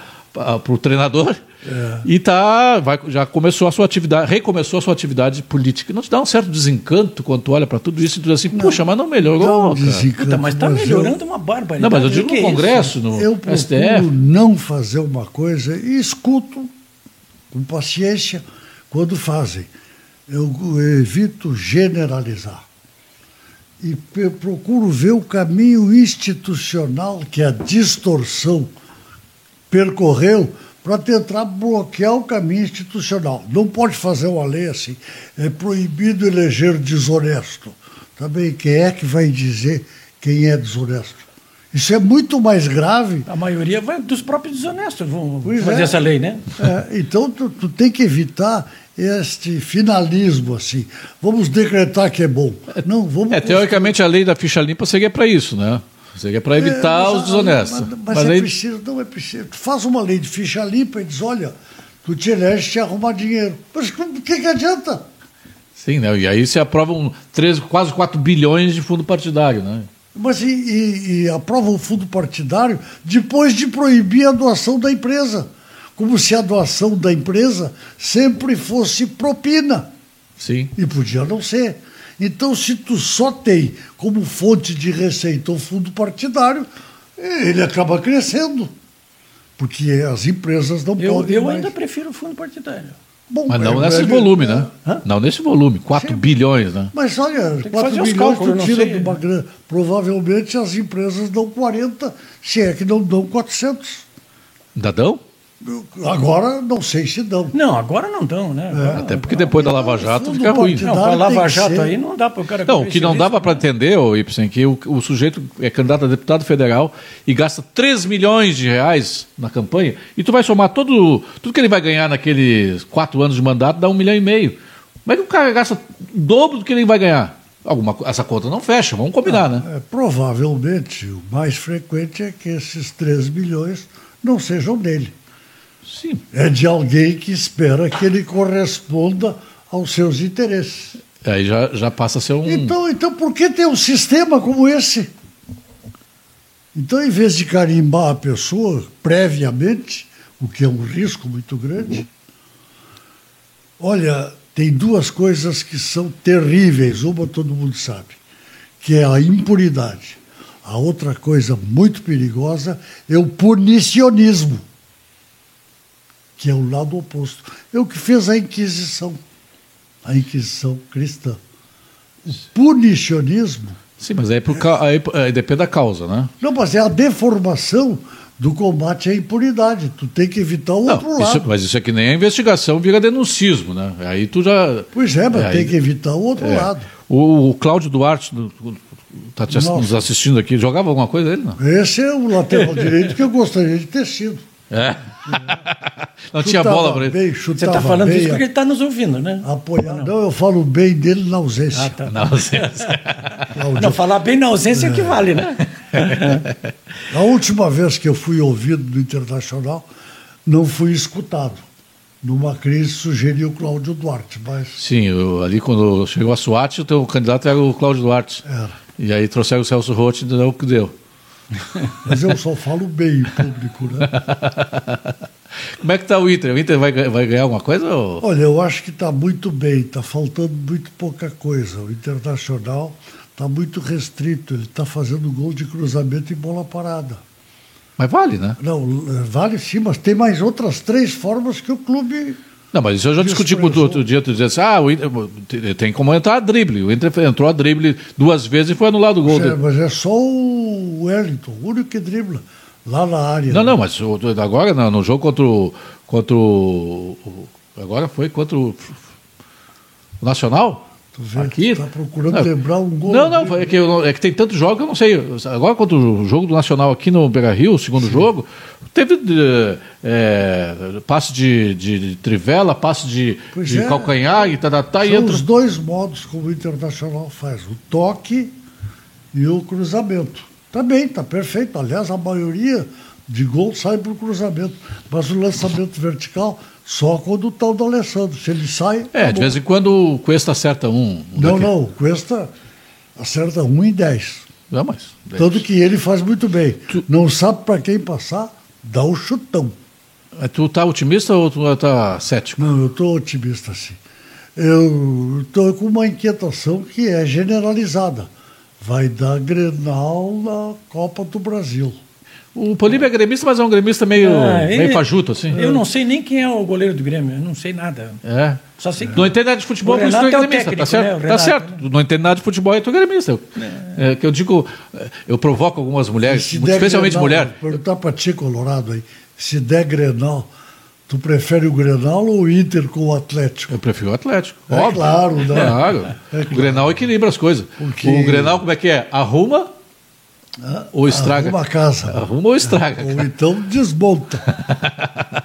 Speaker 1: o treinador. É. E tá, vai, já começou a sua atividade, recomeçou a sua atividade política. Não te dá um certo desencanto quando tu olha para tudo isso e tu diz assim, não, puxa, mas não melhorou.
Speaker 3: Não mas está melhorando eu, uma barbaridade.
Speaker 1: Não, mas eu digo no é Congresso, no
Speaker 2: eu STF. não fazer uma coisa e escuto com paciência quando fazem. Eu evito generalizar. E procuro ver o caminho institucional que a distorção percorreu para tentar bloquear o caminho institucional. Não pode fazer uma lei assim. É proibido eleger desonesto. Também quem é que vai dizer quem é desonesto? Isso é muito mais grave.
Speaker 3: A maioria vai dos próprios desonestos vão pois fazer é. essa lei, né?
Speaker 2: É, então tu, tu tem que evitar este finalismo assim. Vamos decretar que é bom. Não, vamos.
Speaker 1: É, teoricamente a lei da ficha limpa seria para isso, né? Seria para evitar é, os desonestos.
Speaker 2: Mas, mas, mas é aí... preciso, não é preciso. Tu faz uma lei de ficha limpa e diz, olha, tu te eleges te arrumar dinheiro. Mas o que, que adianta?
Speaker 1: Sim, né? E aí se aprovam 13, quase 4 bilhões de fundo partidário, né?
Speaker 2: Mas e, e, e aprova o fundo partidário depois de proibir a doação da empresa. Como se a doação da empresa sempre fosse propina.
Speaker 1: Sim.
Speaker 2: E podia não ser. Então, se tu só tem como fonte de receita o fundo partidário, ele acaba crescendo. Porque as empresas não
Speaker 3: eu,
Speaker 2: podem.
Speaker 3: Eu
Speaker 2: mais.
Speaker 3: ainda prefiro o fundo partidário.
Speaker 1: Bom, Mas não é, nesse é, volume, né? Hã? Não nesse volume, 4 Sim. bilhões, né?
Speaker 2: Mas olha, 4 bilhões tu tira de uma grana. Provavelmente as empresas dão 40, se é que não dão 400.
Speaker 1: Ainda dão?
Speaker 2: Agora não sei se dão.
Speaker 3: Não, agora não dão, né?
Speaker 1: É. Até porque depois da Lava Jato fica ruim.
Speaker 3: Não, a Lava Jato aí não dá para o cara.
Speaker 1: Não, o que não dava para entender, o Ibsen, que o, o, sujeito é candidato a deputado federal e gasta 3 milhões de reais na campanha, e tu vai somar todo, tudo que ele vai ganhar naqueles quatro anos de mandato, dá um milhão e meio. Como é que o cara gasta o dobro do que ele vai ganhar? Alguma, essa conta não fecha, vamos combinar, né?
Speaker 2: É, provavelmente, o mais frequente é que esses 3 milhões não sejam dele.
Speaker 1: Sim.
Speaker 2: É de alguém que espera que ele corresponda aos seus interesses.
Speaker 1: Aí já, já passa a ser um.
Speaker 2: Então, então, por que ter um sistema como esse? Então, em vez de carimbar a pessoa previamente, o que é um risco muito grande, olha, tem duas coisas que são terríveis. Uma todo mundo sabe, que é a impunidade. A outra coisa muito perigosa é o punicionismo que é o lado oposto. É o que fez a Inquisição, a Inquisição cristã. O punicionismo.
Speaker 1: Sim, mas aí, por, aí, aí depende da causa, né?
Speaker 2: Não, mas é a deformação do combate à impunidade. Tu tem que evitar o
Speaker 1: não,
Speaker 2: outro lado.
Speaker 1: Isso, mas isso aqui nem a investigação vira denuncismo, né? Aí tu já.
Speaker 2: Pois é, mas é, tem que evitar o outro é. lado.
Speaker 1: O, o Cláudio Duarte está nos assistindo aqui, jogava alguma coisa ele? Não?
Speaker 2: Esse é o lateral [laughs] direito que eu gostaria de ter sido.
Speaker 1: É. Não tinha bola para ele.
Speaker 3: Você está falando bem, isso porque ele está nos ouvindo, né?
Speaker 2: Apoiado. Não. eu falo bem dele na ausência. Ah,
Speaker 1: tá. Na ausência. [laughs]
Speaker 3: não, falar bem na ausência é. que vale, né? [laughs]
Speaker 2: A última vez que eu fui ouvido no Internacional, não fui escutado. Numa crise sugeriu o Cláudio Duarte, mas...
Speaker 1: Sim, eu, ali quando chegou a SWAT, o teu candidato era o Cláudio Duarte. Era. E aí trouxeram o Celso Roth e deu o que deu. [laughs]
Speaker 2: Mas eu só falo bem em público, né? [laughs]
Speaker 1: Como é que está o Inter? O Inter vai, vai ganhar alguma coisa? Ou...
Speaker 2: Olha, eu acho que está muito bem, está faltando muito pouca coisa. O Internacional está muito restrito, ele está fazendo gol de cruzamento e bola parada.
Speaker 1: Mas vale, né?
Speaker 2: Não, vale sim, mas tem mais outras três formas que o clube
Speaker 1: não, mas isso eu já discuti com o outro dia, tu dizia assim, ah, Inter, tem como entrar a drible. O Inter entrou a drible duas vezes e foi anulado o gol.
Speaker 2: É, mas é só o Wellington, o único que dribla lá na área.
Speaker 1: Não, né? não, mas agora no, no jogo contra o, contra o, Agora foi contra o O Nacional?
Speaker 2: Aqui? Está procurando não, lembrar um gol.
Speaker 1: Não, não, é que, é que tem tantos jogos que eu não sei. Agora, contra o jogo do Nacional aqui no Beira Rio, o segundo Sim. jogo, teve é, passe de, de, de, trivela, passe de, de é, calcanhar e tá, tá, tá
Speaker 2: São
Speaker 1: entra...
Speaker 2: os dois modos como o Internacional faz: o toque e o cruzamento. Tá bem, tá perfeito. Aliás, a maioria de gols sai para o cruzamento. Mas o lançamento vertical só quando o tal do Alessandro. Se ele sai.
Speaker 1: É, de vez em quando o Cuesta acerta um.
Speaker 2: um não, daqui. não, o Cuesta acerta um em dez.
Speaker 1: Não, mas.
Speaker 2: Tanto que ele faz muito bem. Tu... Não sabe para quem passar, dá o um chutão.
Speaker 1: É, tu tá otimista ou tu tá cético?
Speaker 2: Não, eu tô otimista sim. Eu estou com uma inquietação que é generalizada. Vai dar Grenal na Copa do Brasil.
Speaker 1: O Políbio é gremista, mas é um gremista meio, ah, ele, meio fajuto, assim.
Speaker 3: Eu não sei nem quem é o goleiro do Grêmio, eu não sei nada.
Speaker 1: É. Só sei que... Não entende nada de futebol, mas tu é gremista, técnico, tá certo? Né? tá certo. Né? Não entende nada de futebol, é tu gremista. É. É, que eu digo, eu provoco algumas mulheres, especialmente mulheres.
Speaker 2: Perguntar para ti, Colorado, aí, se der Grenal, tu prefere o Grenal ou o Inter com o Atlético?
Speaker 1: Eu prefiro o Atlético,
Speaker 2: é óbvio. Claro, né?
Speaker 1: Claro. É claro. O Grenal equilibra as coisas. Porque... O Grenal, como é que é? Arruma ah, ou estraga.
Speaker 2: Arruma a casa.
Speaker 1: Arruma ou estraga.
Speaker 2: Ou então desmonta.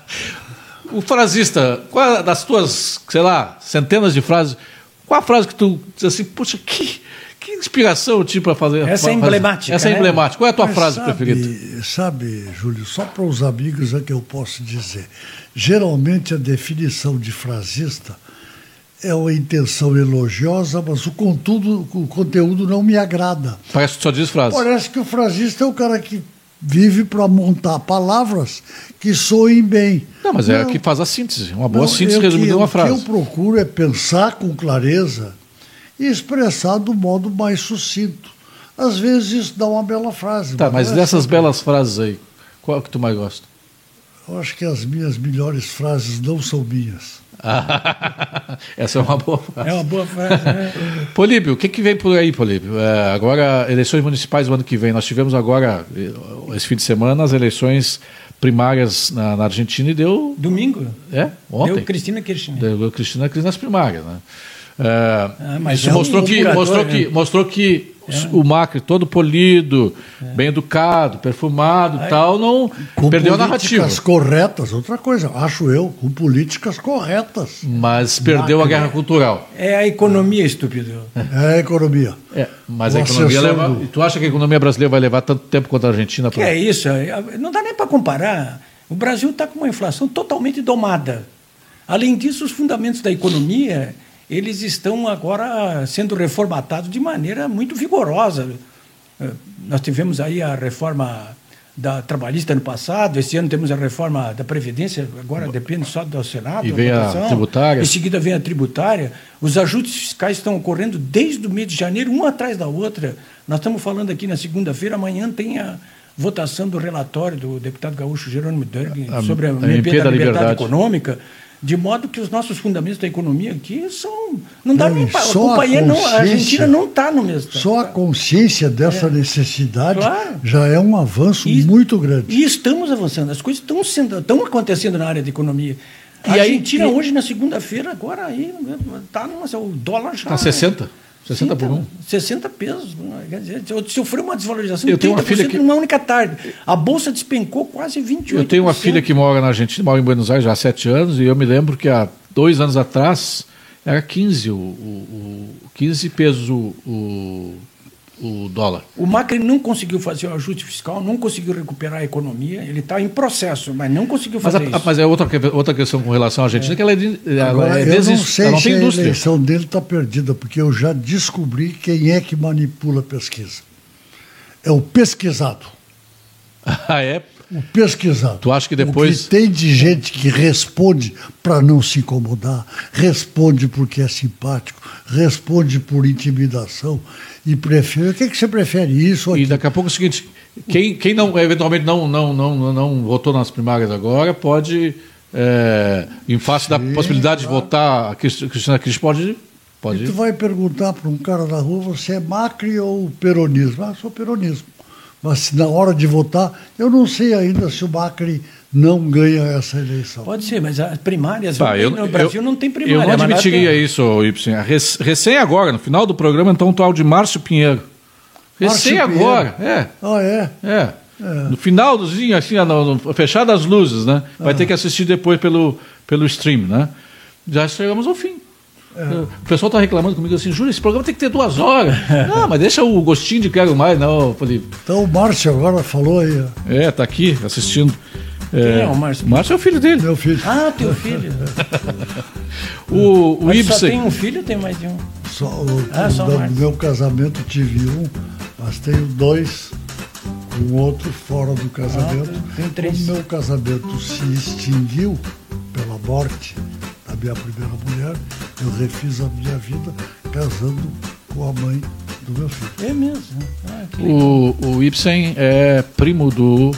Speaker 2: [laughs]
Speaker 1: o frasista, qual das tuas, sei lá, centenas de frases, qual a frase que tu diz assim, puxa, que, que inspiração eu tive para fazer?
Speaker 3: Essa é emblemática.
Speaker 1: Essa é né? emblemática. Qual é a tua Mas frase
Speaker 2: sabe,
Speaker 1: preferida?
Speaker 2: Sabe, Júlio, só para os amigos é que eu posso dizer. Geralmente a definição de frasista é uma intenção elogiosa, mas o, contudo, o conteúdo não me agrada.
Speaker 1: Parece que só diz frase.
Speaker 2: Parece que o frasista é o cara que vive para montar palavras que soem bem.
Speaker 1: Não, mas é não, é que faz a síntese, uma boa não, síntese resumida em uma frase.
Speaker 2: O que eu procuro é pensar com clareza e expressar do modo mais sucinto. Às vezes isso dá uma bela frase.
Speaker 1: Tá, mas, mas é dessas belas frases aí, qual é que tu mais gosta?
Speaker 2: Eu acho que as minhas melhores frases não são minhas. [laughs]
Speaker 1: Essa é uma boa frase.
Speaker 3: É uma boa frase. Né? [laughs]
Speaker 1: Políbio, o que, que vem por aí, Políbio? É, agora, eleições municipais do ano que vem. Nós tivemos agora, eh, esse fim de semana, as eleições primárias na, na Argentina e deu.
Speaker 3: Domingo?
Speaker 1: É? Ontem.
Speaker 3: Deu Cristina Kirchner.
Speaker 1: Deu Cristina Kirchner nas primárias, né? É, ah, mas isso é mostrou, um que, mostrou, né? que, mostrou que é. o Macri todo polido, é. bem educado, perfumado e tal, não
Speaker 2: com
Speaker 1: perdeu a narrativa.
Speaker 2: políticas corretas, outra coisa, acho eu, com políticas corretas.
Speaker 1: Mas perdeu Macri. a guerra cultural.
Speaker 3: É a economia, estúpido.
Speaker 2: É a economia.
Speaker 1: É, mas o a economia leva. Do... Tu acha que a economia brasileira vai levar tanto tempo quanto a Argentina?
Speaker 3: Que pra... é isso, não dá nem para comparar. O Brasil está com uma inflação totalmente domada. Além disso, os fundamentos da economia eles estão agora sendo reformatados de maneira muito vigorosa. Eh, nós tivemos aí a reforma da trabalhista no passado, esse ano temos a reforma da Previdência, agora depende só do Senado.
Speaker 1: E vem a, a tributária.
Speaker 3: Em seguida vem a tributária. Os ajustes fiscais estão ocorrendo desde o mês de janeiro, uma atrás da outra. Nós estamos falando aqui na segunda-feira, amanhã tem a votação do relatório do deputado gaúcho Jerônimo Derg sobre a, a MP da, da liberdade, liberdade econômica. De modo que os nossos fundamentos da economia aqui são. Não dá nem para. A, não, a Argentina não está no mesmo.
Speaker 2: Só a consciência dessa é. necessidade claro. já é um avanço e, muito grande.
Speaker 3: E estamos avançando. As coisas estão, sendo, estão acontecendo na área da economia. A e Argentina aí, hoje, na segunda-feira, agora aí, está o dólar já.
Speaker 1: Está 60? 60 por um?
Speaker 3: 60 pesos. Quer dizer, sofreu uma desvalorização eu tenho uma filha que... numa única tarde. A Bolsa despencou quase 28%.
Speaker 1: Eu tenho uma filha que mora na Argentina, mora em Buenos Aires já há sete anos, e eu me lembro que há dois anos atrás era 15, o, o, o 15 pesos o, o o dólar.
Speaker 3: O Macri não conseguiu fazer o ajuste fiscal, não conseguiu recuperar a economia, ele está em processo, mas não conseguiu fazer
Speaker 1: mas
Speaker 3: a, isso.
Speaker 1: Mas é outra, outra questão com relação à Argentina, é. que ela, é,
Speaker 2: Agora, é eu não sei ela não se a eleição dele está perdida, porque eu já descobri quem é que manipula a pesquisa. É o pesquisado. [laughs]
Speaker 1: Ah, é?
Speaker 2: o pesquisado.
Speaker 1: Tu acha que depois.
Speaker 2: O que tem de gente que responde para não se incomodar, responde porque é simpático, responde por intimidação e prefere. O que, é que você prefere? Isso
Speaker 1: E daqui a pouco é o seguinte: quem, quem não, eventualmente não, não, não, não votou nas primárias agora pode, é, em face Sim, da possibilidade claro. de votar a Cristina Kirchner, pode. pode...
Speaker 2: E tu vai perguntar para um cara na rua: você é Macri ou peronismo? Ah, sou peronismo. Mas na hora de votar, eu não sei ainda se o Macri não ganha essa eleição.
Speaker 3: Pode ser, mas as primárias tá, eu, no Brasil eu, não tem primária.
Speaker 1: Eu não admitiria isso, Y. Recém agora, no final do programa, então, o tal de Márcio Pinheiro. Recém Márcio agora, Pinheiro. é.
Speaker 2: Ah, é?
Speaker 1: É. É. No finalzinho, assim, fechado as luzes, né? Vai ter que assistir depois pelo, pelo stream, né? Já chegamos ao fim. É. O pessoal está reclamando comigo assim, Júlio, esse programa tem que ter duas horas. [laughs] não, mas deixa o gostinho de quero mais, não, Felipe.
Speaker 2: Então o Márcio agora falou aí.
Speaker 1: É, tá aqui assistindo.
Speaker 3: Quem é, é o Márcio?
Speaker 1: Márcio é o filho dele.
Speaker 2: Meu filho.
Speaker 3: Ah, teu filho. [laughs]
Speaker 1: o o Ibsen. Só
Speaker 3: tem um filho ou tem mais de um?
Speaker 2: Só, o, ah, só do meu casamento tive um, mas tenho dois um outro fora do casamento. Ah, tem O meu casamento se extinguiu pela morte da minha primeira mulher, eu refiz a minha vida casando com a mãe do meu filho.
Speaker 3: É mesmo?
Speaker 1: Ah, o, o Ibsen é primo do,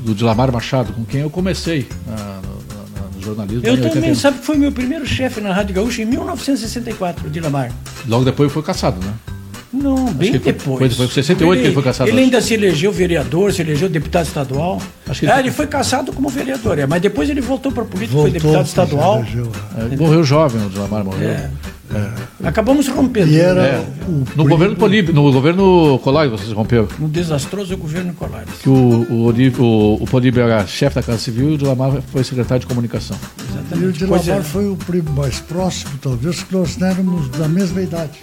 Speaker 1: do Dilamar Machado, com quem eu comecei na, na, no jornalismo.
Speaker 3: Eu também, sabe que foi meu primeiro chefe na Rádio Gaúcha em 1964, o Dilamar.
Speaker 1: Logo depois foi caçado, né?
Speaker 3: Não, bem depois.
Speaker 1: Foi, foi, em 68 ele, que ele foi caçado.
Speaker 3: Ele ainda se elegeu vereador, se elegeu deputado estadual. Acho que ele, é, ele foi caçado como vereador, é, mas depois ele voltou para a política, voltou, foi deputado estadual. Elegeu,
Speaker 1: é. morreu jovem, o Dilamar morreu. É.
Speaker 3: É. Acabamos rompendo.
Speaker 1: E era é. no, governo Polib, no governo Colares vocês romperam.
Speaker 3: No desastroso governo Colares.
Speaker 1: Que o, o, o, o Polib era chefe da Casa Civil e o Dilamar foi secretário de comunicação.
Speaker 2: Exatamente. E o Dilamar é. foi o primo mais próximo, talvez, que nós éramos da mesma idade.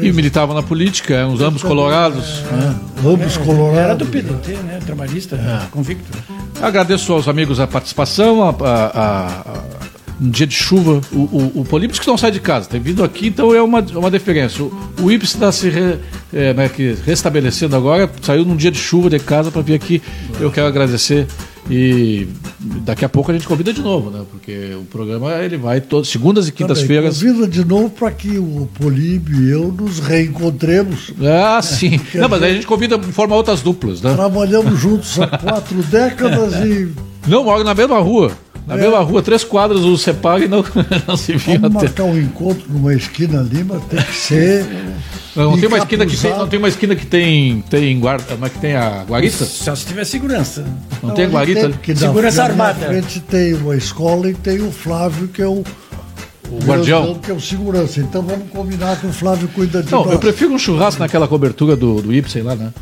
Speaker 1: E militavam na política, uns ambos colorados.
Speaker 2: É, né? Ambos colorados. Era
Speaker 3: do PDT, né? Trabalhista, é. convicto.
Speaker 1: Agradeço aos amigos a participação, a, a, a um dia de chuva. O, o, o Políptico não sai de casa, tem vindo aqui, então é uma, uma diferença. O, o Ips está se re, é, né, que restabelecendo agora, saiu num dia de chuva de casa para vir aqui. Eu quero agradecer e daqui a pouco a gente convida de novo, né? Porque o programa ele vai todas segundas e quintas-feiras.
Speaker 2: Convida de novo para que o Políbio e eu nos reencontremos.
Speaker 1: Ah, sim. [laughs] Não, mas aí a gente convida de forma outras duplas, né?
Speaker 2: Trabalhamos juntos há quatro décadas e.
Speaker 1: Não, moro na mesma rua. Na é. mesma rua, três quadras o e não, [laughs] não se viu.
Speaker 2: Vamos até. marcar um encontro numa esquina ali, mas tem que ser. [laughs]
Speaker 1: Não, tem uma esquina que tem, não tem uma esquina que tem tem guarda, mas que tem a guarita?
Speaker 3: Só se tiver segurança.
Speaker 1: Não, não tem a guarita? Tem,
Speaker 2: segurança armada. Na frente tem uma escola e tem o Flávio que é o
Speaker 1: o guardião.
Speaker 2: Que é o segurança. Então vamos combinar que o Flávio cuida de
Speaker 1: Não, eu prefiro um churrasco naquela cobertura do, do Ipsen lá, né?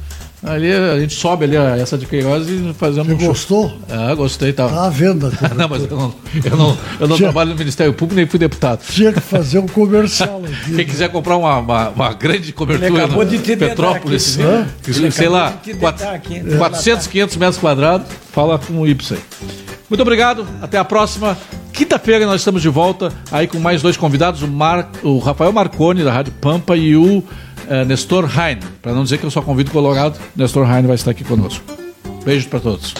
Speaker 1: Ali a gente sobe ali essa de Queiroz e fazemos.
Speaker 2: Você um gostou?
Speaker 1: Ah, gostei. Tá.
Speaker 2: Tá à venda. [laughs]
Speaker 1: não, mas eu não, eu não, eu não Tinha... trabalho no Ministério Público nem fui deputado.
Speaker 2: Tinha que fazer um comercial [laughs] aqui.
Speaker 1: Quem quiser comprar uma, uma, uma grande cobertura no Petrópolis, aqui, sei lá, 400, 400, 500 metros quadrados, fala com o Ipsen. Muito obrigado, até a próxima. Quinta-feira nós estamos de volta aí com mais dois convidados, o, Mar... o Rafael Marconi, da Rádio Pampa, e o uh, Nestor Heine. Para não dizer que eu só convido Colorado, Nestor Heine vai estar aqui conosco. Beijos para todos.